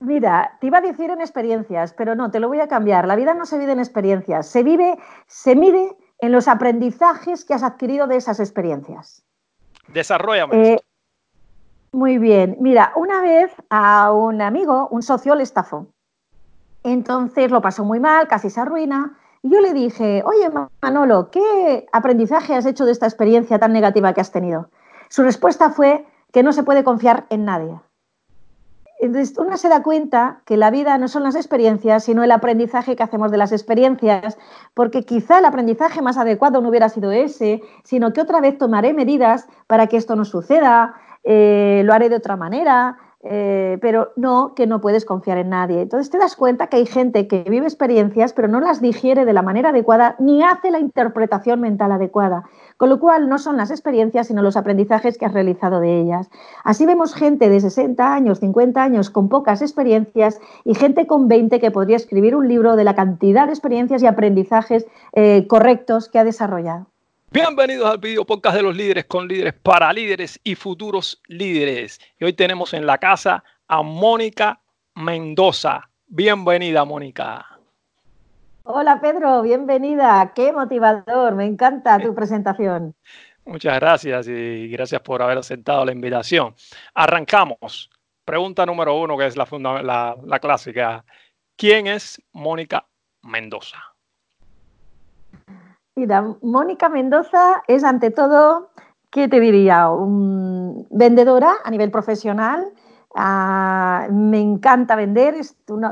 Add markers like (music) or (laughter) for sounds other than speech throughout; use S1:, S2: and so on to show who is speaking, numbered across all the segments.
S1: Mira, te iba a decir en experiencias, pero no, te lo voy a cambiar. La vida no se vive en experiencias, se vive, se mide en los aprendizajes que has adquirido de esas experiencias.
S2: Desarrollame. Eh,
S1: muy bien. Mira, una vez a un amigo, un socio, le estafó. Entonces lo pasó muy mal, casi se arruina. Y yo le dije, oye Manolo, ¿qué aprendizaje has hecho de esta experiencia tan negativa que has tenido? Su respuesta fue que no se puede confiar en nadie. Entonces, uno se da cuenta que la vida no son las experiencias, sino el aprendizaje que hacemos de las experiencias, porque quizá el aprendizaje más adecuado no hubiera sido ese, sino que otra vez tomaré medidas para que esto no suceda, eh, lo haré de otra manera, eh, pero no que no puedes confiar en nadie. Entonces te das cuenta que hay gente que vive experiencias pero no las digiere de la manera adecuada ni hace la interpretación mental adecuada, con lo cual no son las experiencias sino los aprendizajes que has realizado de ellas. Así vemos gente de 60 años, 50 años con pocas experiencias y gente con 20 que podría escribir un libro de la cantidad de experiencias y aprendizajes eh, correctos que ha desarrollado.
S2: Bienvenidos al video podcast de los líderes con líderes para líderes y futuros líderes. Y hoy tenemos en la casa a Mónica Mendoza. Bienvenida, Mónica.
S1: Hola, Pedro, bienvenida. Qué motivador, me encanta tu presentación. (laughs)
S2: Muchas gracias y gracias por haber aceptado la invitación. Arrancamos. Pregunta número uno, que es la, la, la clásica. ¿Quién es Mónica Mendoza?
S1: Mónica Mendoza es ante todo, ¿qué te diría? Un vendedora a nivel profesional. Ah, me encanta vender,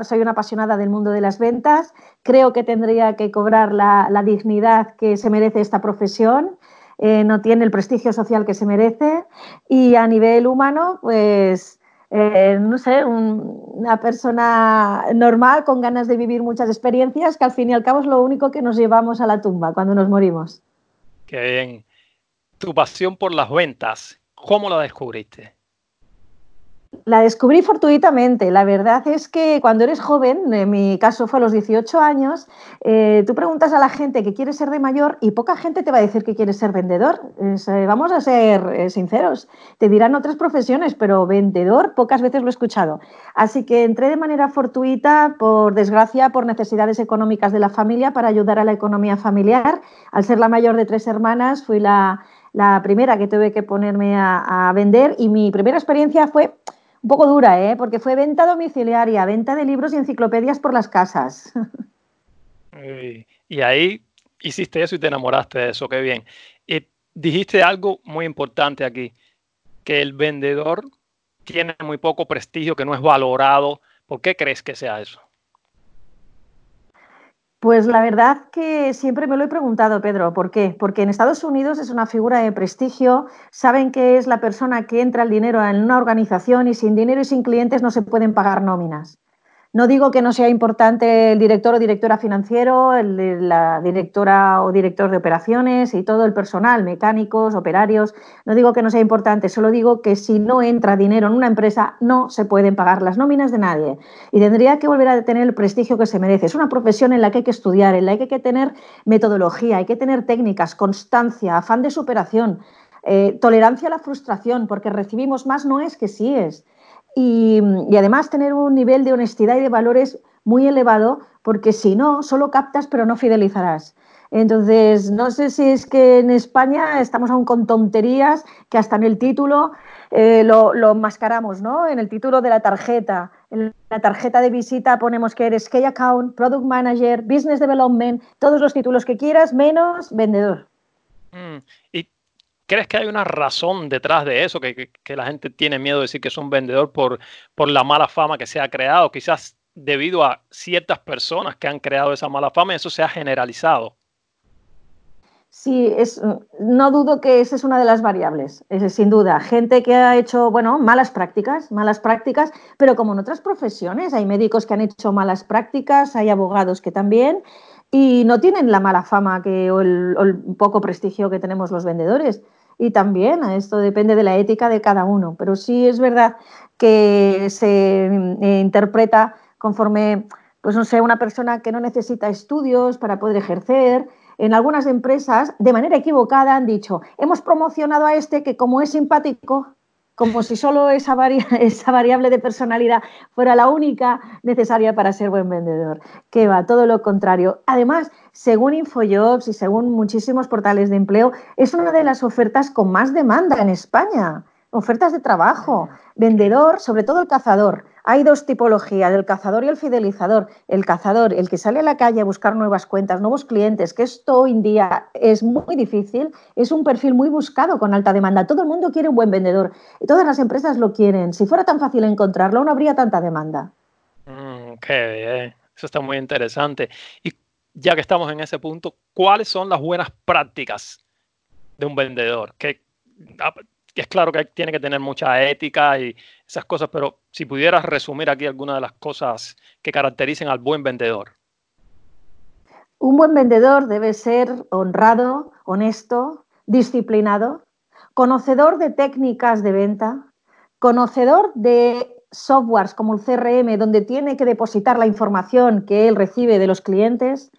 S1: soy una apasionada del mundo de las ventas. Creo que tendría que cobrar la, dignidad que se merece esta profesión. Eh, no tiene el prestigio social que se merece. Y a nivel humano, pues eh, no sé, una persona normal con ganas de vivir muchas experiencias, que al fin y al cabo es lo único que nos llevamos a la tumba cuando nos morimos.
S2: Qué bien. Tu pasión por las ventas, ¿cómo la descubriste?
S1: La descubrí fortuitamente. La verdad es que cuando eres joven, en mi caso fue a los 18 años, eh, tú preguntas a la gente que quiere ser de mayor y poca gente te va a decir que quiere ser vendedor. Eh, vamos a ser eh, sinceros. Te dirán otras profesiones, pero vendedor pocas veces lo he escuchado. Así que entré de manera fortuita, por desgracia, por necesidades económicas de la familia, para ayudar a la economía familiar. Al ser la mayor de tres hermanas, fui la, primera que tuve que ponerme a vender y mi primera experiencia fue un poco dura, ¿eh? porque fue venta domiciliaria, venta de libros y enciclopedias por las casas.
S2: Y ahí hiciste eso y te enamoraste de eso, qué bien. Y dijiste algo muy importante aquí, que el vendedor tiene muy poco prestigio, que no es valorado. ¿Por qué crees que sea eso?
S1: Pues la verdad que siempre me lo he preguntado, Pedro. ¿Por qué? Porque en Estados Unidos es una figura de prestigio, saben que es la persona que entra el dinero en una organización y sin dinero y sin clientes no se pueden pagar nóminas. No digo que no sea importante el director o directora financiero, la directora o director de operaciones y todo el personal, mecánicos, operarios. No digo que no sea importante, solo digo que si no entra dinero en una empresa no se pueden pagar las nóminas de nadie. Y tendría que volver a tener el prestigio que se merece. Es una profesión en la que hay que estudiar, en la que hay que tener metodología, hay que tener técnicas, constancia, afán de superación, eh, tolerancia a la frustración, porque recibimos más no es que sí es y, además tener un nivel de honestidad y de valores muy elevado, porque si no, solo captas pero no fidelizarás. Entonces, no sé si es que en España estamos aún con tonterías que hasta en el título eh, lo, lo mascaramos, ¿no? En el título de la tarjeta. En la tarjeta de visita ponemos que eres Key Account, Product Manager, Business Development, todos los títulos que quieras, menos vendedor.
S2: Mm, ¿Y ¿Crees que hay una razón detrás de eso? Que, la gente tiene miedo de decir que es un vendedor por, por la mala fama que se ha creado, quizás debido a ciertas personas que han creado esa mala fama y eso se ha generalizado.
S1: Sí, es, no dudo que esa es una de las variables, sin duda. Gente que ha hecho, bueno, malas prácticas, malas prácticas, pero como en otras profesiones, hay médicos que han hecho malas prácticas, hay abogados que también, y no tienen la mala fama que, o el poco prestigio que tenemos los vendedores y también esto depende de la ética de cada uno, pero sí es verdad que se eh, interpreta conforme, pues no sé, una persona que no necesita estudios para poder ejercer. En algunas empresas, de manera equivocada, han dicho, hemos promocionado a este que como es simpático, como si solo esa, (laughs) esa variable de personalidad fuera la única necesaria para ser buen vendedor. Que va, todo lo contrario. Además, según Infojobs y según muchísimos portales de empleo, es una de las ofertas con más demanda en España ofertas de trabajo, vendedor, sobre todo el cazador. Hay dos tipologías, el cazador y el fidelizador. El cazador, el que sale a la calle a buscar nuevas cuentas, nuevos clientes, que esto hoy en día es muy difícil, es un perfil muy buscado con alta demanda. Todo el mundo quiere un buen vendedor y todas las empresas lo quieren. Si fuera tan fácil encontrarlo, no habría tanta demanda.
S2: Mm, qué bien, eso está muy interesante. Y ya que estamos en ese punto, ¿cuáles son las buenas prácticas de un vendedor? ¿Qué, es claro que tiene que tener mucha ética y esas cosas, pero si pudieras resumir aquí algunas de las cosas que caracterizan al buen vendedor.
S1: Un buen vendedor debe ser honrado, honesto, disciplinado, conocedor de técnicas de venta, conocedor de softwares como el CRM, donde tiene que depositar la información que él recibe de los clientes,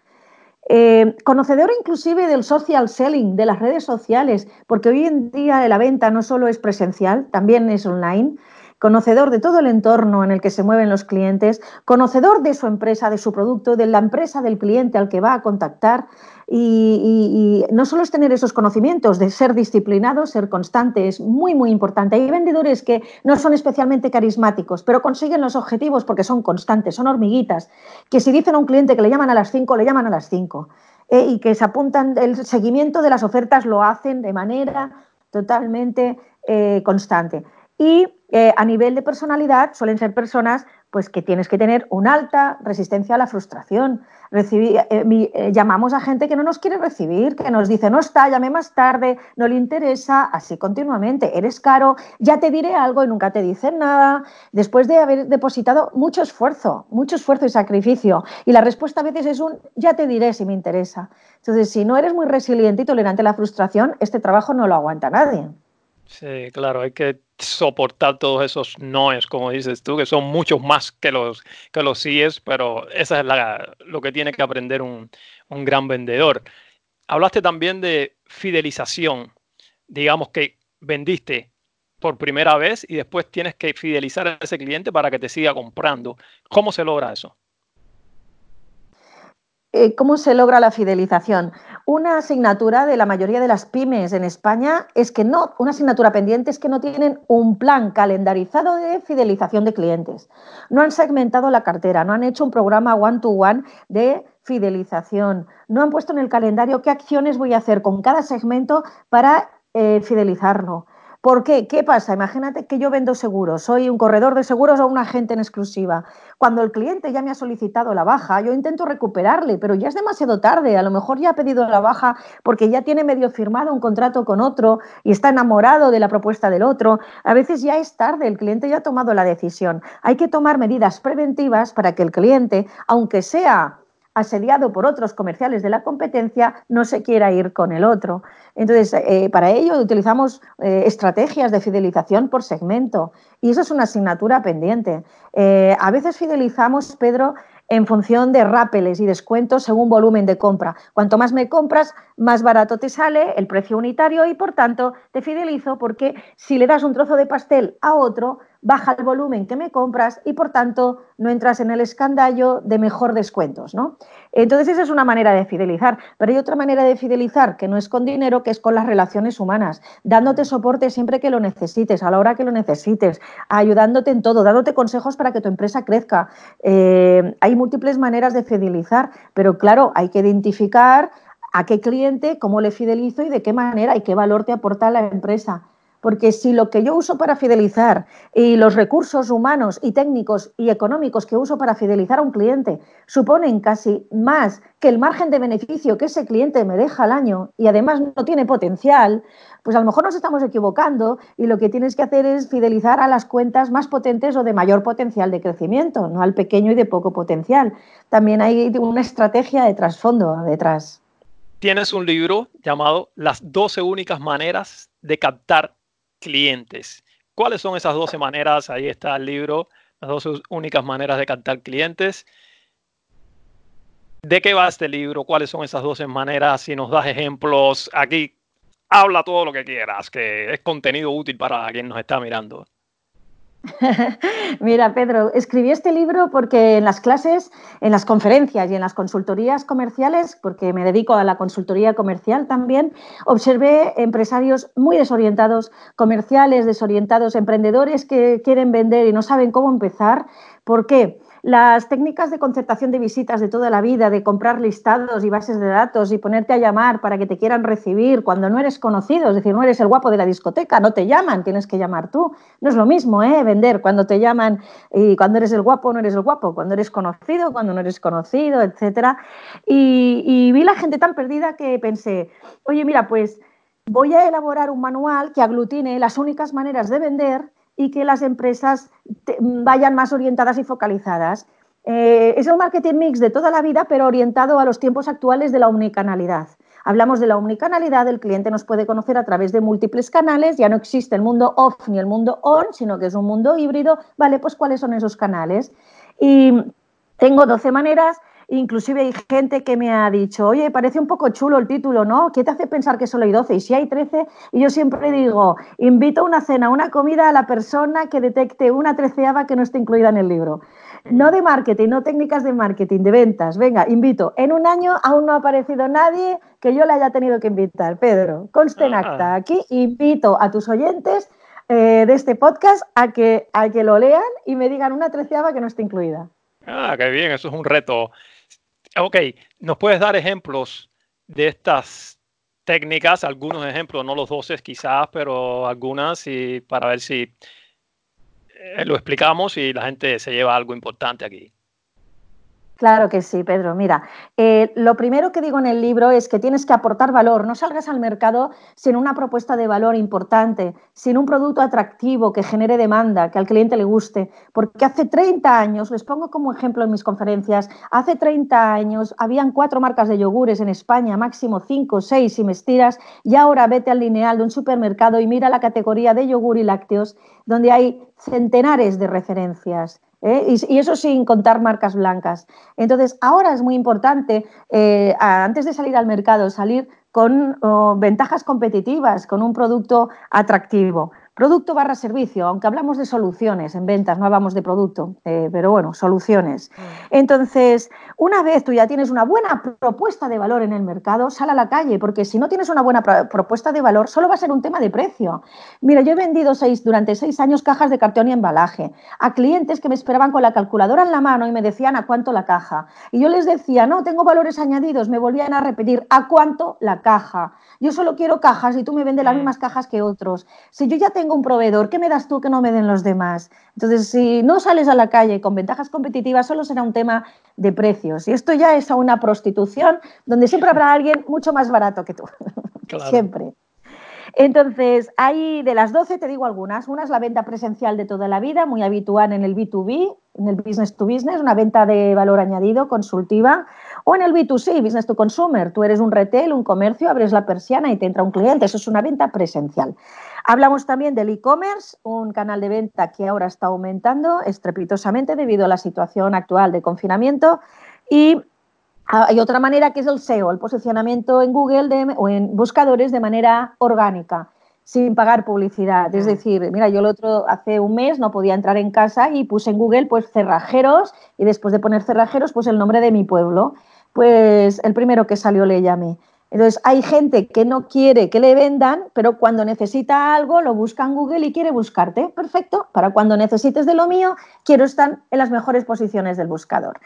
S1: eh, conocedor inclusive del social selling, de las redes sociales, porque hoy en día la venta no solo es presencial, también es online. Conocedor de todo el entorno en el que se mueven los clientes, conocedor de su empresa, de su producto, de la empresa del cliente al que va a contactar, y, no solo es tener esos conocimientos, de ser disciplinado, ser constante, es muy, muy importante. Hay vendedores que no son especialmente carismáticos, pero consiguen los objetivos porque son constantes, son hormiguitas, que si dicen a un cliente que le llaman a las 5, le llaman a las 5. Eh, y que se apuntan, el seguimiento de las ofertas lo hacen de manera totalmente eh, constante. Y eh, a nivel de personalidad suelen ser personas pues que tienes que tener una alta resistencia a la frustración. Eh, eh, llamamos a gente que no nos quiere recibir, que nos dice, no está, llame más tarde, no le interesa, así continuamente, eres caro, ya te diré algo y nunca te dicen nada, después de haber depositado mucho esfuerzo, mucho esfuerzo y sacrificio. Y la respuesta a veces es un, ya te diré si me interesa. Entonces, si no eres muy resiliente y tolerante a la frustración, este trabajo no lo aguanta nadie.
S2: Sí, claro, hay que soportar todos esos noes, como dices tú, que son muchos más que los, que los síes, pero esa es la, lo que tiene que aprender un, un gran vendedor. Hablaste también de fidelización. Digamos que vendiste por primera vez y después tienes que fidelizar a ese cliente para que te siga comprando. ¿Cómo se logra eso?
S1: Eh, ¿Cómo se logra la fidelización? Una asignatura de la mayoría de las pymes en España es que no, una asignatura pendiente es que no tienen un plan calendarizado de fidelización de clientes. No han segmentado la cartera, no han hecho un programa one-to-one de fidelización, no han puesto en el calendario qué acciones voy a hacer con cada segmento para eh, fidelizarlo. ¿Por qué? ¿Qué pasa? Imagínate que yo vendo seguros, soy un corredor de seguros o un agente en exclusiva. Cuando el cliente ya me ha solicitado la baja, yo intento recuperarle, pero ya es demasiado tarde. A lo mejor ya ha pedido la baja porque ya tiene medio firmado un contrato con otro y está enamorado de la propuesta del otro. A veces ya es tarde, el cliente ya ha tomado la decisión. Hay que tomar medidas preventivas para que el cliente, aunque sea asediado por otros comerciales de la competencia, no se quiera ir con el otro. Entonces, eh, para ello utilizamos eh, estrategias de fidelización por segmento y eso es una asignatura pendiente. Eh, a veces fidelizamos, Pedro, en función de rápeles y descuentos según volumen de compra. Cuanto más me compras, más barato te sale el precio unitario y por tanto te fidelizo porque si le das un trozo de pastel a otro, baja el volumen que me compras y por tanto no entras en el escandallo de mejor descuentos, ¿no? Entonces esa es una manera de fidelizar, pero hay otra manera de fidelizar que no es con dinero, que es con las relaciones humanas, dándote soporte siempre que lo necesites, a la hora que lo necesites, ayudándote en todo, dándote consejos para que tu empresa crezca. Eh, hay múltiples maneras de fidelizar, pero claro, hay que identificar a qué cliente, cómo le fidelizo y de qué manera y qué valor te aporta la empresa. Porque si lo que yo uso para fidelizar y los recursos humanos y técnicos y económicos que uso para fidelizar a un cliente suponen casi más que el margen de beneficio que ese cliente me deja al año y además no tiene potencial, pues a lo mejor nos estamos equivocando y lo que tienes que hacer es fidelizar a las cuentas más potentes o de mayor potencial de crecimiento, no al pequeño y de poco potencial. También hay una estrategia de trasfondo detrás.
S2: Tienes un libro llamado Las 12 únicas maneras de captar clientes. ¿Cuáles son esas 12 maneras? Ahí está el libro, las 12 únicas maneras de captar clientes. ¿De qué va este libro? ¿Cuáles son esas 12 maneras? Si nos das ejemplos aquí, habla todo lo que quieras, que es contenido útil para quien nos está mirando. (laughs)
S1: Mira, Pedro, escribí este libro porque en las clases, en las conferencias y en las consultorías comerciales, porque me dedico a la consultoría comercial también, observé empresarios muy desorientados, comerciales desorientados, emprendedores que quieren vender y no saben cómo empezar. ¿Por qué? Las técnicas de concertación de visitas de toda la vida, de comprar listados y bases de datos y ponerte a llamar para que te quieran recibir cuando no eres conocido, es decir, no eres el guapo de la discoteca, no te llaman, tienes que llamar tú. No es lo mismo, ¿eh? Vender cuando te llaman y cuando eres el guapo no eres el guapo, cuando eres conocido, cuando no eres conocido, etc. Y, y vi la gente tan perdida que pensé, oye, mira, pues voy a elaborar un manual que aglutine las únicas maneras de vender y que las empresas vayan más orientadas y focalizadas. Eh, es el marketing mix de toda la vida, pero orientado a los tiempos actuales de la omnicanalidad. Hablamos de la omnicanalidad, el cliente nos puede conocer a través de múltiples canales, ya no existe el mundo off ni el mundo on, sino que es un mundo híbrido. Vale, pues ¿cuáles son esos canales? Y tengo 12 maneras Inclusive hay gente que me ha dicho, oye, parece un poco chulo el título, ¿no? ¿Qué te hace pensar que solo hay 12? Y si hay 13, y yo siempre digo, invito a una cena, una comida a la persona que detecte una treceava que no esté incluida en el libro. No de marketing, no técnicas de marketing, de ventas. Venga, invito. En un año aún no ha aparecido nadie que yo le haya tenido que invitar. Pedro, conste en acta. Ah. Aquí invito a tus oyentes eh, de este podcast a que, a que lo lean y me digan una treceava que no esté incluida.
S2: Ah, qué bien, eso es un reto. Ok, ¿nos puedes dar ejemplos de estas técnicas? Algunos ejemplos, no los 12 quizás, pero algunas y para ver si eh, lo explicamos y la gente se lleva algo importante aquí.
S1: Claro que sí, Pedro. Mira, eh, lo primero que digo en el libro es que tienes que aportar valor. No salgas al mercado sin una propuesta de valor importante, sin un producto atractivo que genere demanda, que al cliente le guste. Porque hace 30 años, les pongo como ejemplo en mis conferencias, hace 30 años habían cuatro marcas de yogures en España, máximo cinco, seis si me estiras, y ahora vete al lineal de un supermercado y mira la categoría de yogur y lácteos, donde hay centenares de referencias. ¿Eh? Y, eso sin contar marcas blancas. Entonces, ahora es muy importante, eh, antes de salir al mercado, salir con oh, ventajas competitivas, con un producto atractivo. Producto barra servicio, aunque hablamos de soluciones en ventas, no hablamos de producto, eh, pero bueno, soluciones. Mm. Entonces, una vez tú ya tienes una buena propuesta de valor en el mercado, sal a la calle, porque si no tienes una buena propuesta de valor, solo va a ser un tema de precio. Mira, yo he vendido seis, durante seis años cajas de cartón y embalaje a clientes que me esperaban con la calculadora en la mano y me decían a cuánto la caja. Y yo les decía, no, tengo valores añadidos, me volvían a repetir, ¿a cuánto la caja? Yo solo quiero cajas y tú me vendes las mm. mismas cajas que otros. Si yo ya tengo un proveedor, ¿qué me das tú que no me den los demás? Entonces, si no sales a la calle con ventajas competitivas, solo será un tema de precios. Y esto ya es a una prostitución donde siempre habrá alguien mucho más barato que tú. (laughs) siempre. Entonces, hay de las 12, te digo algunas. Una es la venta presencial de toda la vida, muy habitual en el B2B, en el business to business, una venta de valor añadido, consultiva, o en el B2C, business to consumer. Tú eres un retail, un comercio, abres la persiana y te entra un cliente. Eso es una venta presencial. Hablamos también del e-commerce, un canal de venta que ahora está aumentando estrepitosamente debido a la situación actual de confinamiento. Y hay otra manera que es el SEO, el posicionamiento en Google o en buscadores de manera orgánica, sin pagar publicidad. Es decir, mira, yo el otro hace un mes no podía entrar en casa y puse en Google pues cerrajeros y después de poner cerrajeros pues el nombre de mi pueblo. Pues el primero que salió le llamé. Entonces, hay gente que no quiere que le vendan, pero cuando necesita algo lo busca en Google y quiere buscarte. Perfecto, para cuando necesites de lo mío, quiero estar en las mejores posiciones del buscador.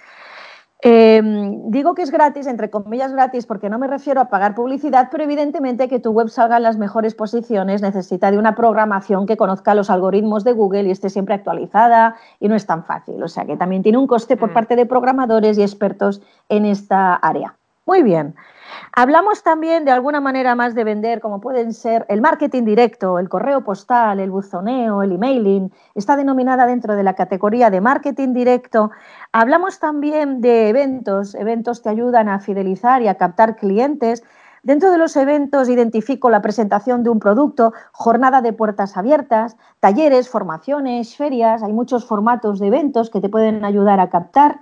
S1: Em, digo que es gratis, entre comillas gratis, porque no me refiero a pagar publicidad, pero evidentemente que tu web salga en las mejores posiciones necesita de una programación que conozca los algoritmos de Google y esté siempre actualizada y no es tan fácil. O sea que también tiene un coste por mm. parte de programadores y expertos en esta área. Muy bien. Hablamos también de alguna manera más de vender, como pueden ser el marketing directo, el correo postal, el buzoneo, el emailing. Está denominada dentro de la categoría de marketing directo. Hablamos también de eventos. Eventos te ayudan a fidelizar y a captar clientes. Dentro de los eventos identifico la presentación de un producto, jornada de puertas abiertas, talleres, formaciones, ferias. Hay muchos formatos de eventos que te pueden ayudar a captar.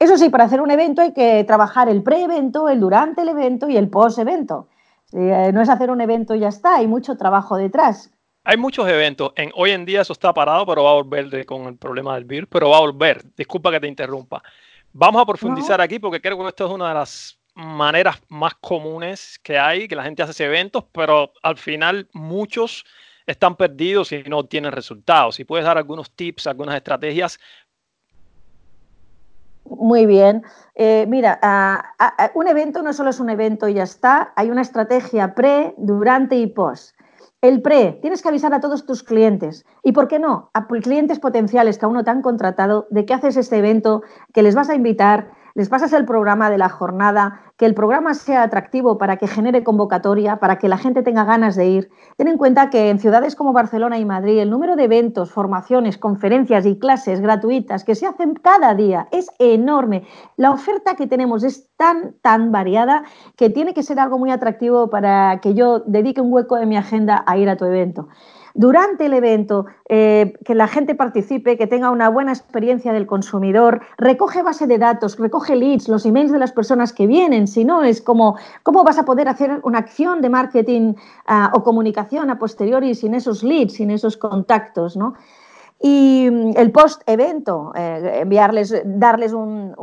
S1: Eso sí, para hacer un evento hay que trabajar el pre-evento, el durante el evento y el post-evento. Eh, no es hacer un evento y ya está, hay mucho trabajo detrás.
S2: Hay muchos eventos. En, hoy en día eso está parado, pero va a volver con el problema del virus, pero va a volver. Disculpa que te interrumpa. Vamos a profundizar aquí porque creo que esto es una de las maneras más comunes que hay, que la gente hace eventos, pero al final muchos están perdidos y no tienen resultados. Si puedes dar algunos tips, algunas estrategias.
S1: Muy bien. Eh, mira, un evento no solo es un evento y ya está, hay una estrategia pre, durante y post. El pre, tienes que avisar a todos tus clientes. ¿Y por qué no? A clientes potenciales que aún no te han contratado de que haces este evento, que les vas a invitar, les pasas el programa de la jornada, que el programa sea atractivo para que genere convocatoria, para que la gente tenga ganas de ir. Ten en cuenta que en ciudades como Barcelona y Madrid el número de eventos, formaciones, conferencias y clases gratuitas que se hacen cada día es enorme. La oferta que tenemos es tan, tan variada que tiene que ser algo muy atractivo para que yo dedique un hueco de mi agenda a ir a tu evento durante el evento, eh, que la gente participe, que tenga una buena experiencia del consumidor, recoge base de datos, recoge leads, los emails de las personas que vienen, si no es como, ¿cómo vas a poder hacer una acción de marketing ah, o comunicación a posteriori sin esos leads, sin esos contactos, ¿no? Y mm, el post-evento, eh, enviarles, darles un,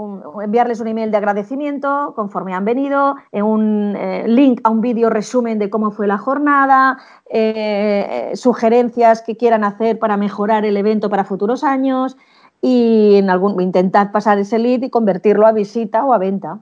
S1: enviarles un email de agradecimiento conforme han venido, en un eh, link a un vídeo resumen de cómo fue la jornada, eh, sugerencias que quieran hacer para mejorar el evento para futuros años y en algún, intentar pasar ese lead y convertirlo a visita o a venta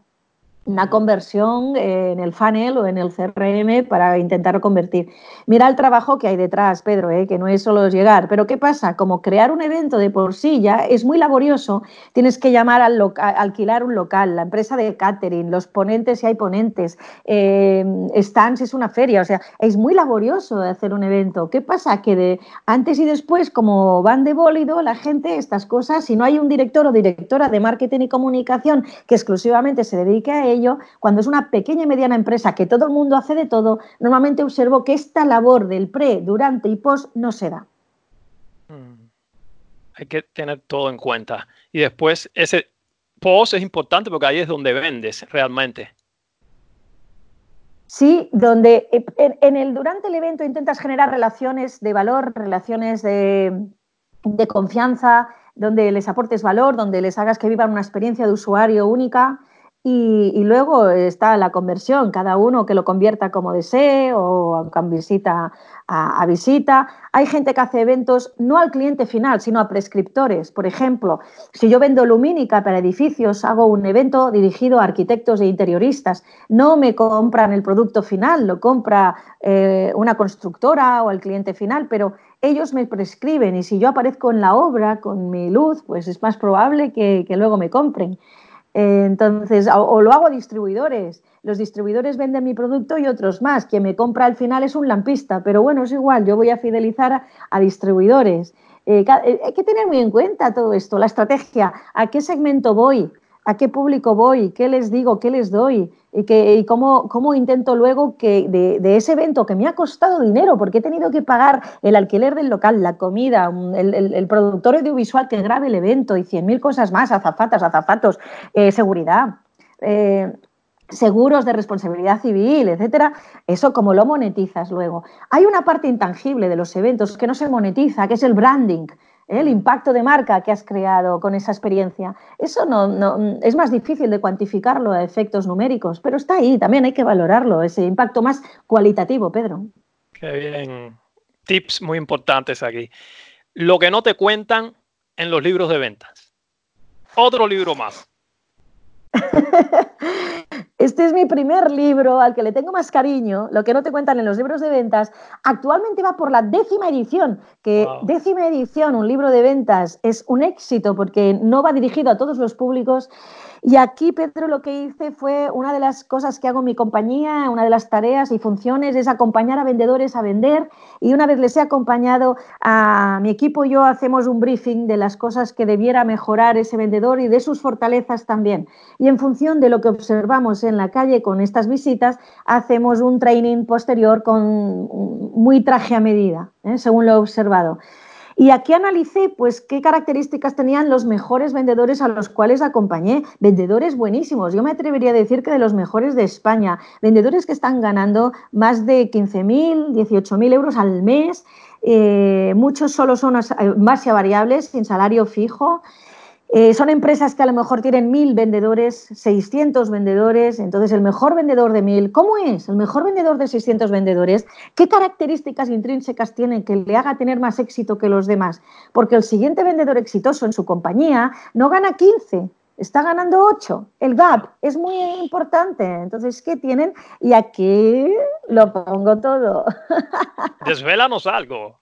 S1: una conversión en el funnel o en el CRM para intentar convertir. Mira el trabajo que hay detrás, Pedro, ¿eh? que no es solo llegar. Pero ¿qué pasa? Como crear un evento de por sí ya es muy laborioso, tienes que llamar alquilar un local, la empresa de catering, los ponentes si hay ponentes, eh, stands es una feria, o sea, es muy laborioso hacer un evento. ¿Qué pasa? Que de antes y después, como van de bólido, la gente, estas cosas, si no hay un director o directora de marketing y comunicación que exclusivamente se dedique a ello, cuando es una pequeña y mediana empresa que todo el mundo hace de todo, normalmente observo que esta labor del pre, durante y post no se da.
S2: Hmm. Hay que tener todo en cuenta. Y después, ese post es importante porque ahí es donde vendes realmente.
S1: Sí, donde eh, en, el durante el evento intentas generar relaciones de valor, relaciones de, de confianza, donde les aportes valor, donde les hagas que vivan una experiencia de usuario única y, luego está la conversión, cada uno que lo convierta como desee o con visita a, visita. Hay gente que hace eventos no al cliente final, sino a prescriptores. Por ejemplo, si yo vendo lumínica para edificios, hago un evento dirigido a arquitectos e interioristas. No me compran el producto final, lo compra eh, una constructora o el cliente final, pero ellos me prescriben y si yo aparezco en la obra con mi luz, pues es más probable que luego me compren. Entonces, o, lo hago a distribuidores. Los distribuidores venden mi producto y otros más. Quien me compra al final es un lampista, pero bueno, es igual, yo voy a fidelizar a, distribuidores. Eh, eh, hay que tener muy en cuenta todo esto, la estrategia, a qué segmento voy, a qué público voy, qué les digo, qué les doy y, y cómo, cómo, intento luego que de, ese evento que me ha costado dinero porque he tenido que pagar el alquiler del local, la comida, el, productor audiovisual que grabe el evento y cien mil cosas más, azafatas, azafatos, eh, seguridad. Eh, seguros de responsabilidad civil, etcétera, eso como lo monetizas luego. Hay una parte intangible de los eventos que no se monetiza, que es el branding. ¿Eh? el impacto de marca que has creado con esa experiencia. Eso no, es más difícil de cuantificarlo a efectos numéricos, pero está ahí, también hay que valorarlo, ese impacto más cualitativo, Pedro.
S2: Qué bien. Tips muy importantes aquí. Lo que no te cuentan en los libros de ventas. Otro libro más. (laughs) (laughs)
S1: Este es mi primer libro al que le tengo más cariño, lo que no te cuentan en los libros de ventas. Actualmente va por la décima edición, que décima edición, un libro de ventas, es un éxito porque no va dirigido a todos los públicos y aquí, Pedro, lo que hice fue una de las cosas que hago en mi compañía, una de las tareas y funciones es acompañar a vendedores a vender. Y una vez les he acompañado a mi equipo, yo hacemos un briefing de las cosas que debiera mejorar ese vendedor y de sus fortalezas también. Y en función de lo que observamos en la calle con estas visitas, hacemos un training posterior con muy traje a medida, ¿eh? según lo observado. Y aquí analicé pues qué características tenían los mejores vendedores a los cuales acompañé, vendedores buenísimos, yo me atrevería a decir que de los mejores de España, vendedores que están ganando más de 15.000, 18.000 euros al mes, eh, muchos solo son base a variables, sin salario fijo. Eh, son empresas que a lo mejor tienen mil vendedores, 600 vendedores, entonces el mejor vendedor de mil, ¿cómo es? El mejor vendedor de 600 vendedores, ¿qué características intrínsecas tiene que le haga tener más éxito que los demás? Porque el siguiente vendedor exitoso en su compañía no gana 15, está ganando 8. El gap es muy importante. Entonces, ¿qué tienen? Y aquí lo pongo todo. (laughs)
S2: Desvélanos algo.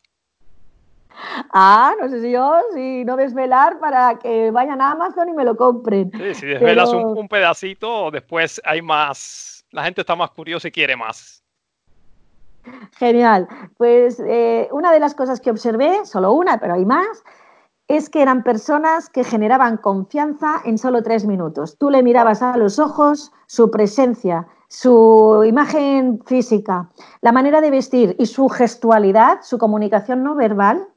S1: Ah, no sé si yo, si no desvelar para que vayan a Amazon y me lo compren.
S2: Sí, si desvelas un, pedacito, después hay más, la gente está más curiosa y quiere más.
S1: Genial. Pues eh, una de las cosas que observé, solo una, pero hay más, es que eran personas que generaban confianza en solo tres minutos. Tú le mirabas a los ojos, su presencia, su imagen física, la manera de vestir y su gestualidad, su comunicación no verbal,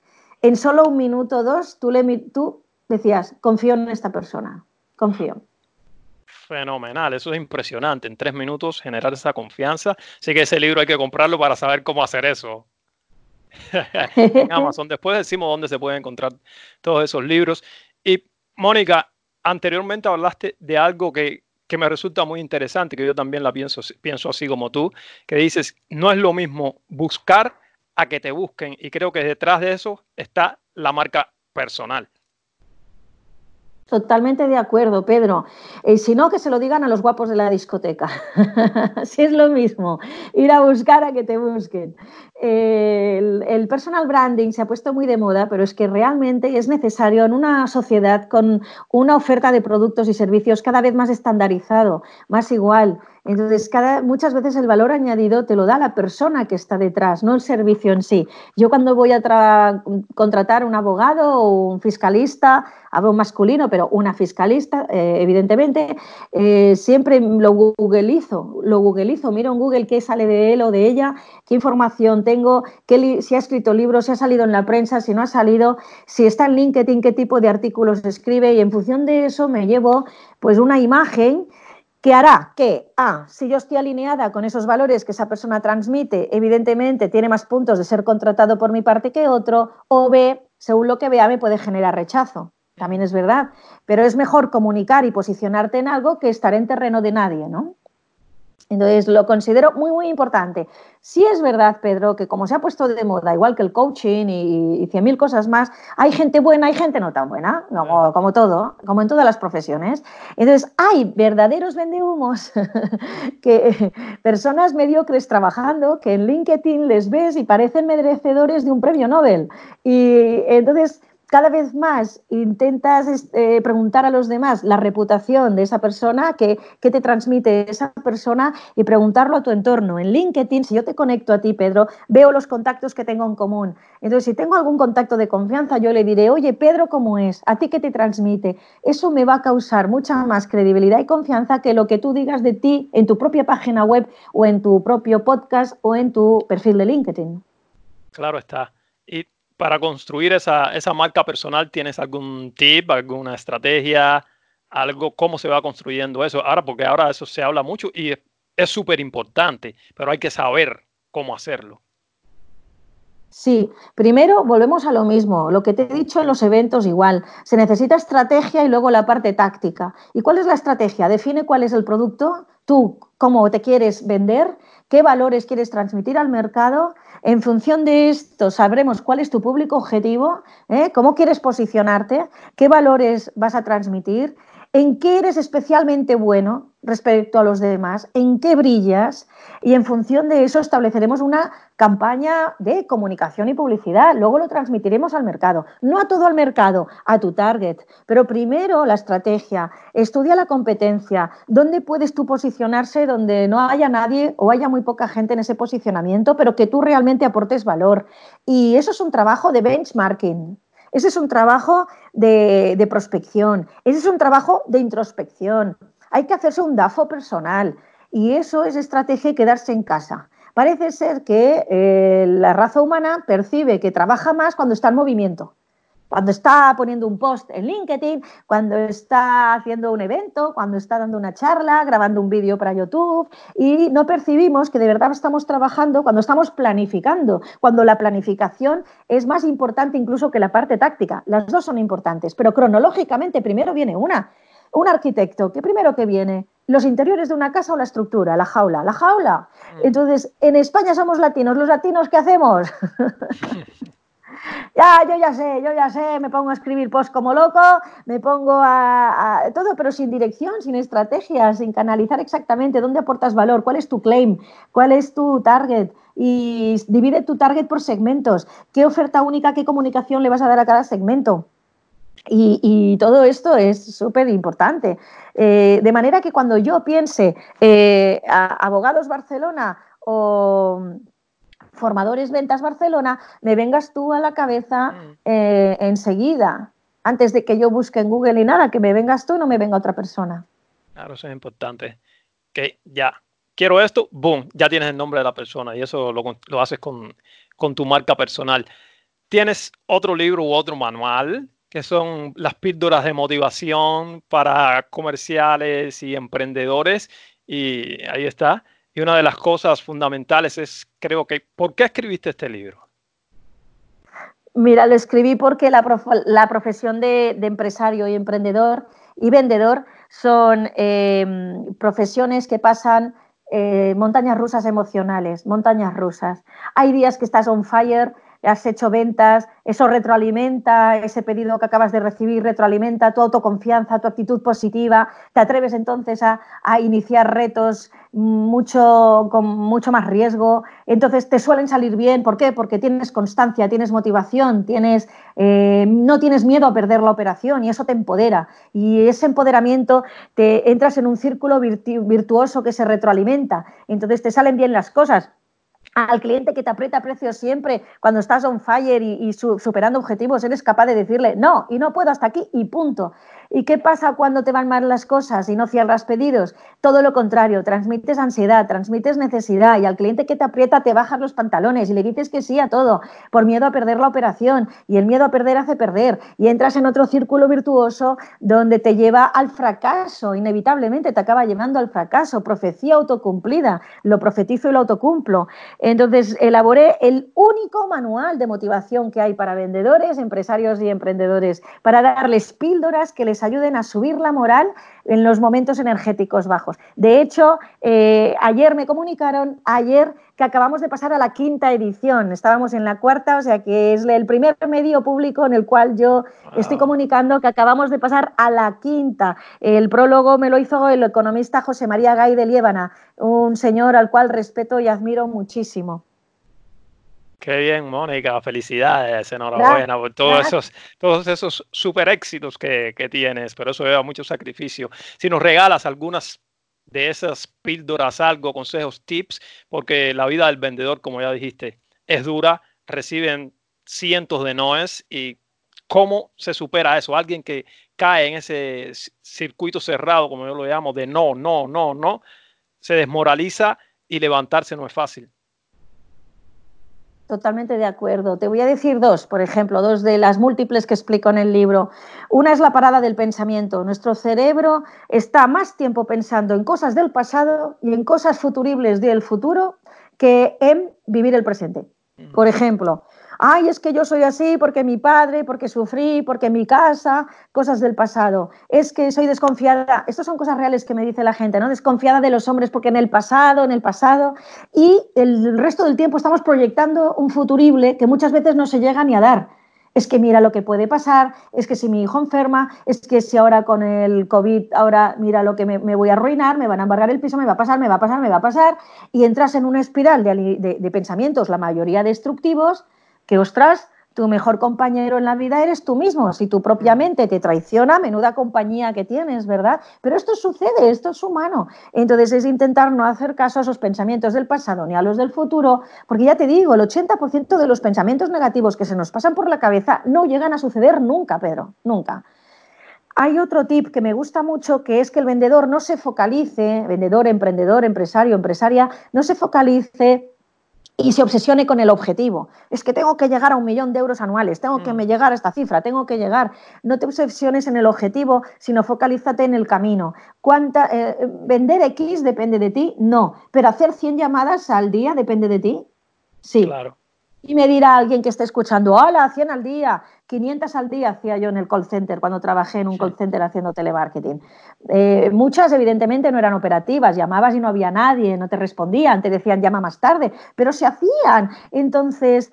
S1: en solo un minuto o dos tú, le, tú decías, confío en esta persona, confío.
S2: Fenomenal, eso es impresionante. En tres minutos generar esa confianza. Así que ese libro hay que comprarlo para saber cómo hacer eso. en Amazon. (laughs) Después decimos dónde se pueden encontrar todos esos libros. Y Mónica, anteriormente hablaste de algo que, que, me resulta muy interesante, que yo también la pienso, pienso así como tú, que dices, no es lo mismo buscar a que te busquen. Y creo que detrás de eso está la marca personal.
S1: Totalmente de acuerdo, Pedro. Eh, si no, que se lo digan a los guapos de la discoteca. (laughs) si es lo mismo, ir a buscar a que te busquen. Eh, el, personal branding se ha puesto muy de moda, pero es que realmente es necesario en una sociedad con una oferta de productos y servicios cada vez más estandarizado, más igual. Entonces, muchas veces el valor añadido te lo da la persona que está detrás, no el servicio en sí. Yo cuando voy a contratar un abogado o un fiscalista, hablo masculino, pero una fiscalista, eh, evidentemente, eh, siempre lo googleizo, lo googleizo, miro en Google qué sale de él o de ella, qué información tengo, qué si ha escrito libros, si ha salido en la prensa, si no ha salido, si está en LinkedIn, qué tipo de artículos escribe y en función de eso me llevo pues una imagen que hará que, A, si yo estoy alineada con esos valores que esa persona transmite, evidentemente tiene más puntos de ser contratado por mi parte que otro, o B, según lo que vea, me puede generar rechazo. También es verdad, pero es mejor comunicar y posicionarte en algo que estar en terreno de nadie, ¿no? Entonces, lo considero muy, muy importante. Sí es verdad, Pedro, que como se ha puesto de moda, igual que el coaching y, cien mil cosas más, hay gente buena, hay gente no tan buena, como, como todo, como en todas las profesiones. Entonces, hay verdaderos vendehumos, (laughs) que personas mediocres trabajando, que en LinkedIn les ves y parecen merecedores de un premio Nobel. Y entonces cada vez más intentas este, preguntar a los demás la reputación de esa persona, qué, te transmite esa persona y preguntarlo a tu entorno. En LinkedIn, si yo te conecto a ti, Pedro, veo los contactos que tengo en común. Entonces, si tengo algún contacto de confianza, yo le diré, oye, Pedro, ¿cómo es? ¿A ti qué te transmite? Eso me va a causar mucha más credibilidad y confianza que lo que tú digas de ti en tu propia página web o en tu propio podcast o en tu perfil de LinkedIn.
S2: Claro está. Para construir esa, marca personal, ¿tienes algún tip, alguna estrategia, algo, cómo se va construyendo eso? Ahora, porque ahora eso se habla mucho y es súper importante, pero hay que saber cómo hacerlo.
S1: Sí, primero volvemos a lo mismo, lo que te he dicho en los eventos igual, se necesita estrategia y luego la parte táctica. ¿Y cuál es la estrategia? Define cuál es el producto, tú cómo te quieres vender, qué valores quieres transmitir al mercado. En función de esto sabremos cuál es tu público objetivo, ¿eh? cómo quieres posicionarte, qué valores vas a transmitir, en qué eres especialmente bueno respecto a los demás, en qué brillas y en función de eso estableceremos una campaña de comunicación y publicidad. Luego lo transmitiremos al mercado, no a todo el mercado, a tu target, pero primero la estrategia, estudia la competencia, dónde puedes tú posicionarse donde no haya nadie o haya muy poca gente en ese posicionamiento, pero que tú realmente aportes valor. Y eso es un trabajo de benchmarking. Ese es un trabajo de, prospección, ese es un trabajo de introspección. Hay que hacerse un DAFO personal y eso es estrategia quedarse en casa Parece ser que eh, la raza humana percibe que trabaja más cuando está en movimiento cuando está poniendo un post en LinkedIn, cuando está haciendo un evento, cuando está dando una charla, grabando un vídeo para YouTube y no percibimos que de verdad estamos trabajando cuando estamos planificando, cuando la planificación es más importante incluso que la parte táctica. Las dos son importantes, pero cronológicamente primero viene una. Un arquitecto, ¿qué primero que viene? ¿Los interiores de una casa o la estructura? La jaula. La jaula. Mm. Entonces, en España somos latinos. ¿Los latinos qué hacemos? (laughs) ya, yo ya sé, yo ya sé, me pongo a escribir post como loco, me pongo a, todo, pero sin dirección, sin estrategia, sin canalizar exactamente dónde aportas valor, cuál es tu claim, cuál es tu target y divide tu target por segmentos, qué oferta única, qué comunicación le vas a dar a cada segmento. Y, todo esto es súper importante. Eh, de manera que cuando yo piense eh, Abogados Barcelona o Formadores Ventas Barcelona, me vengas tú a la cabeza mm. eh, enseguida, antes de que yo busque en Google y nada, que me vengas tú, no me venga otra persona.
S2: Claro, eso es importante. Que ya, quiero esto, boom, ya tienes el nombre de la persona y eso lo, haces con, con tu marca personal. ¿Tienes otro libro u otro manual que son las píldoras de motivación para comerciales y emprendedores? Y ahí está. Y una de las cosas fundamentales es, creo que, ¿por qué escribiste este libro?
S1: Mira, lo escribí porque la, profesión de, empresario y emprendedor y vendedor son em, profesiones que pasan eh, montañas rusas emocionales, montañas rusas. Hay días que estás on fire, has hecho ventas, eso retroalimenta, ese pedido que acabas de recibir retroalimenta tu autoconfianza, tu actitud positiva, te atreves entonces a, iniciar retos mucho, con mucho más riesgo, entonces te suelen salir bien, ¿por qué? Porque tienes constancia, tienes motivación, tienes, eh, no tienes miedo a perder la operación y eso te empodera. Y ese empoderamiento te entras en un círculo virtuoso que se retroalimenta, entonces te salen bien las cosas al cliente que te aprieta precios siempre, cuando estás on fire y, superando objetivos, eres capaz de decirle no, y no puedo hasta aquí y punto. ¿Y qué pasa cuando te van mal las cosas y no cierras pedidos? Todo lo contrario, transmites ansiedad, transmites necesidad y al cliente que te aprieta te bajas los pantalones y le dices que sí a todo por miedo a perder la operación y el miedo a perder hace perder y entras en otro círculo virtuoso donde te lleva al fracaso, inevitablemente te acaba llevando al fracaso, profecía autocumplida, lo profetizo y lo autocumplo. Entonces elaboré el único manual de motivación que hay para vendedores, empresarios y emprendedores, para darles píldoras que les ayuden a subir la moral en los momentos energéticos bajos. De hecho, eh, ayer me comunicaron, ayer que acabamos de pasar a la quinta edición, estábamos en la cuarta, o sea que es el primer medio público en el cual yo estoy comunicando que acabamos de pasar a la quinta. El prólogo me lo hizo el economista José María Gay de Liébana, un señor al cual respeto y admiro muchísimo.
S2: Qué bien, Mónica, felicidades, enhorabuena por todos esos, todos esos super éxitos que, tienes, pero eso lleva mucho sacrificio. Si nos regalas algunas de esas píldoras, algo, consejos, tips, porque la vida del vendedor, como ya dijiste, es dura, reciben cientos de noes y cómo se supera eso. Alguien que cae en ese circuito cerrado, como yo lo llamo, de no, no, no, no, se desmoraliza y levantarse no es fácil.
S1: Totalmente de acuerdo. Te voy a decir dos, por ejemplo, dos de las múltiples que explico en el libro. Una es la parada del pensamiento. Nuestro cerebro está más tiempo pensando en cosas del pasado y en cosas futuribles del futuro que en vivir el presente. Por ejemplo, ay, es que yo soy así porque mi padre, porque sufrí, porque mi casa, cosas del pasado. Es que soy desconfiada. Estas son cosas reales que me dice la gente, ¿no? Desconfiada de los hombres porque en el pasado, en el pasado. Y el resto del tiempo estamos proyectando un futurible que muchas veces no se llega ni a dar. Es que mira lo que puede pasar, es que si mi hijo enferma, es que si ahora con el COVID, ahora mira lo que me, voy a arruinar, me van a embargar el piso, me va a pasar, me va a pasar, me va a pasar, y entras en una espiral de pensamientos, la mayoría destructivos, que ostras, tu mejor compañero en la vida eres tú mismo. Si tu propia mm. mente te traiciona, menuda compañía que tienes, ¿verdad? Pero esto sucede, esto es humano. Entonces es intentar no hacer caso a esos pensamientos del pasado ni a los del futuro, porque ya te digo, el 80% de los pensamientos negativos que se nos pasan por la cabeza no llegan a suceder nunca, Pedro, nunca. Hay otro tip que me gusta mucho, que es que el vendedor no se focalice, vendedor, emprendedor, empresario, empresaria, no se focalice y se obsesione con el objetivo. Es que tengo que llegar a un millón de euros anuales, tengo que mm. llegar a esta cifra, tengo que llegar. No te obsesiones en el objetivo, sino focalízate en el camino. ¿Cuánta, eh, ¿Vender X depende de ti? No. ¿Pero hacer 100 llamadas al día depende de ti? Sí. Claro. Y me dirá alguien que esté escuchando, hola, 100 al día, 500 al día hacía yo en el call center, cuando trabajé en un call center haciendo telemarketing. Eh, muchas, evidentemente, no eran operativas, llamabas y no había nadie, no te respondían, te decían llama más tarde, pero se hacían. Entonces,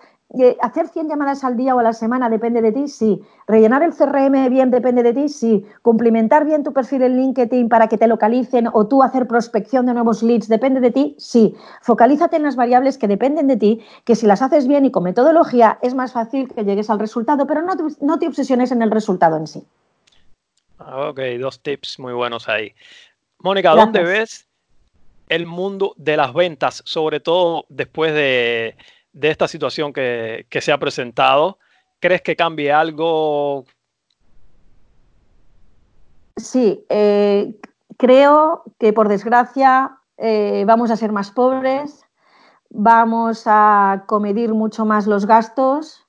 S1: ¿Hacer 100 llamadas al día o a la semana depende de ti? Sí. ¿Rellenar el CRM bien depende de ti? Sí. ¿Cumplimentar bien tu perfil en LinkedIn para que te localicen o tú hacer prospección de nuevos leads depende de ti? Sí. Focalízate en las variables que dependen de ti, que si las haces bien y con metodología es más fácil que llegues al resultado, pero no te, no te obsesiones en el resultado en sí.
S2: Ok, dos tips muy buenos ahí. Mónica, ¿dónde ves el mundo de las ventas, sobre todo después de de esta situación que, se ha presentado? ¿Crees que cambie algo?
S1: Sí, eh, creo que por desgracia eh, vamos a ser más pobres, vamos a comedir mucho más los gastos,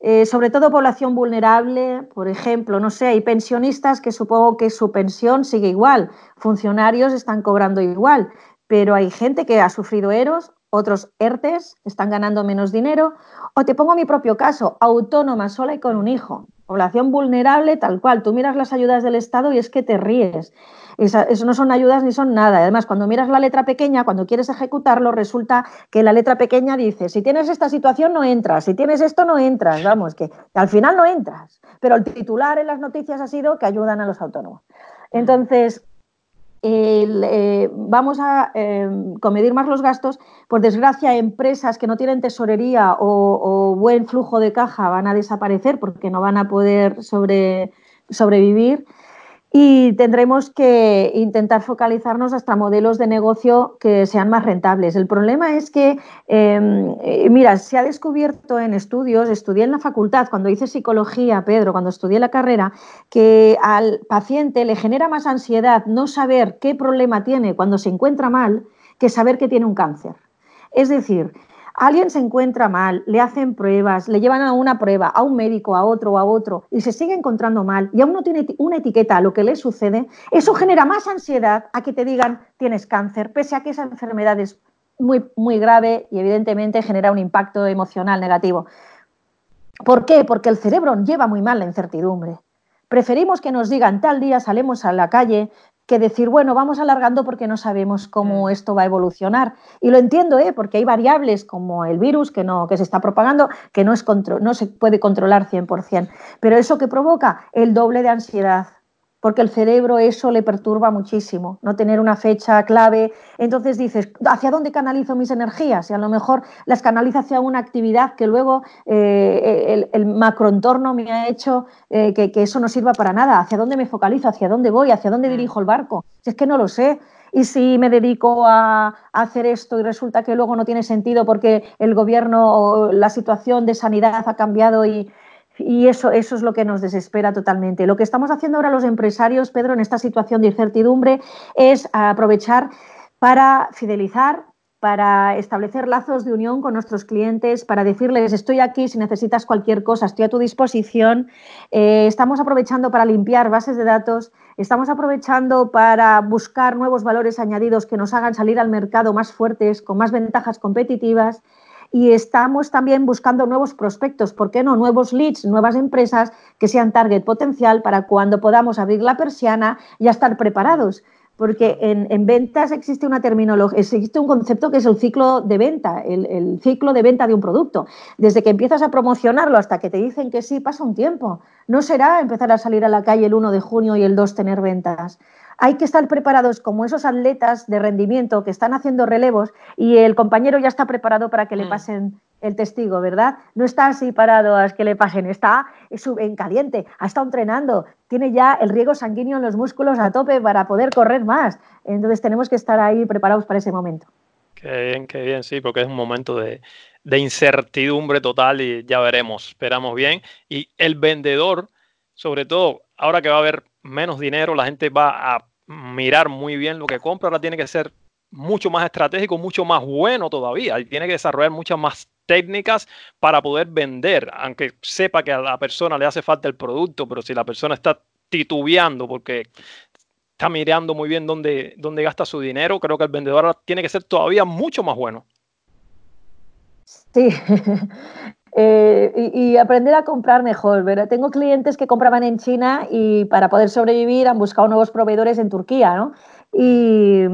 S1: eh, sobre todo población vulnerable, por ejemplo, no sé, hay pensionistas que supongo que su pensión sigue igual, funcionarios están cobrando igual, pero hay gente que ha sufrido eros otros ERTES, están ganando menos dinero. O te pongo mi propio caso, autónoma, sola y con un hijo. Población vulnerable, tal cual. Tú miras las ayudas del Estado y es que te ríes. eso no son ayudas ni son nada. Además, cuando miras la letra pequeña, cuando quieres ejecutarlo, resulta que la letra pequeña dice, si tienes esta situación no entras, si tienes esto no entras. Vamos, que al final no entras. Pero el titular en las noticias ha sido que ayudan a los autónomos. Entonces, eh, vamos a eh, comedir más los gastos. Por desgracia, empresas que no tienen tesorería o, buen flujo de caja van a desaparecer porque no van a poder sobrevivir y tendremos que intentar focalizarnos hasta modelos de negocio que sean más rentables. El problema es que, em, eh, mira, se ha descubierto en estudios, estudié en la facultad, cuando hice psicología, Pedro, cuando estudié la carrera, que al paciente le genera más ansiedad no saber qué problema tiene cuando se encuentra mal que saber que tiene un cáncer. Es decir, alguien se encuentra mal, le hacen pruebas, le llevan a una prueba, a un médico, a otro, a otro, y se sigue encontrando mal, y aún no tiene una etiqueta a lo que le sucede, eso genera más ansiedad a que te digan tienes cáncer, pese a que esa enfermedad es muy, muy grave y evidentemente genera un impacto emocional negativo. ¿Por qué? Porque el cerebro lleva muy mal la incertidumbre. Preferimos que nos digan tal día salimos a la calle, que decir, bueno, vamos alargando porque no sabemos cómo mm. esto va a evolucionar. Y lo entiendo, ¿eh? porque hay variables como el virus que, no, que se está propagando, que no, es no se puede controlar 100%. Pero eso que provoca el doble de ansiedad, porque el cerebro eso le perturba muchísimo, no tener una fecha clave. Entonces dices, ¿hacia dónde canalizo mis energías? Y a lo mejor las canalizo hacia una actividad que luego eh, el, macroentorno me ha hecho eh, que, eso no sirva para nada. ¿Hacia dónde me focalizo? ¿Hacia dónde voy? ¿Hacia dónde mm. dirijo el barco? Si es que no lo sé. Y si me dedico a, a hacer esto y resulta que luego no tiene sentido porque el gobierno o la situación de sanidad ha cambiado y, y eso, eso es lo que nos desespera totalmente. Lo que estamos haciendo ahora los empresarios, Pedro, en esta situación de incertidumbre, es aprovechar para fidelizar, para establecer lazos de unión con nuestros clientes, para decirles estoy aquí si necesitas cualquier cosa, estoy a tu disposición. Eh, estamos aprovechando para limpiar bases de datos, estamos aprovechando para buscar nuevos valores añadidos que nos hagan salir al mercado más fuertes, con más ventajas competitivas y estamos también buscando nuevos prospectos, ¿por qué no? Nuevos leads, nuevas empresas que sean target potencial para cuando podamos abrir la persiana ya estar preparados. Porque en, ventas existe una terminología, existe un concepto que es el ciclo de venta, el, el ciclo de venta de un producto. Desde que empiezas a promocionarlo hasta que te dicen que sí, pasa un tiempo. No será empezar a salir a la calle el 1 de junio y el 2 tener ventas hay que estar preparados como esos atletas de rendimiento que están haciendo relevos y el compañero ya está preparado para que le mm. pasen el testigo, ¿verdad? No está así parado a que le pasen, está en caliente, ha estado entrenando, tiene ya el riego sanguíneo en los músculos a tope para poder correr más. Entonces tenemos que estar ahí preparados para ese momento.
S2: Qué bien, qué bien, sí, porque es un momento de, de incertidumbre total y ya veremos, esperamos bien. Y el vendedor, sobre todo, ahora que va a haber menos dinero, la gente va a mirar muy bien lo que compra, ahora tiene que ser mucho más estratégico, mucho más bueno todavía. Y tiene que desarrollar muchas más técnicas para poder vender, aunque sepa que a la persona le hace falta el producto, pero si la persona está titubeando porque está mirando muy bien dónde, dónde gasta su dinero, creo que el vendedor tiene que ser todavía mucho más bueno.
S1: Sí, (laughs) eh, y, aprender a comprar mejor. ¿verdad? Tengo clientes que compraban en China y para poder sobrevivir han buscado nuevos proveedores en Turquía, ¿no? Y,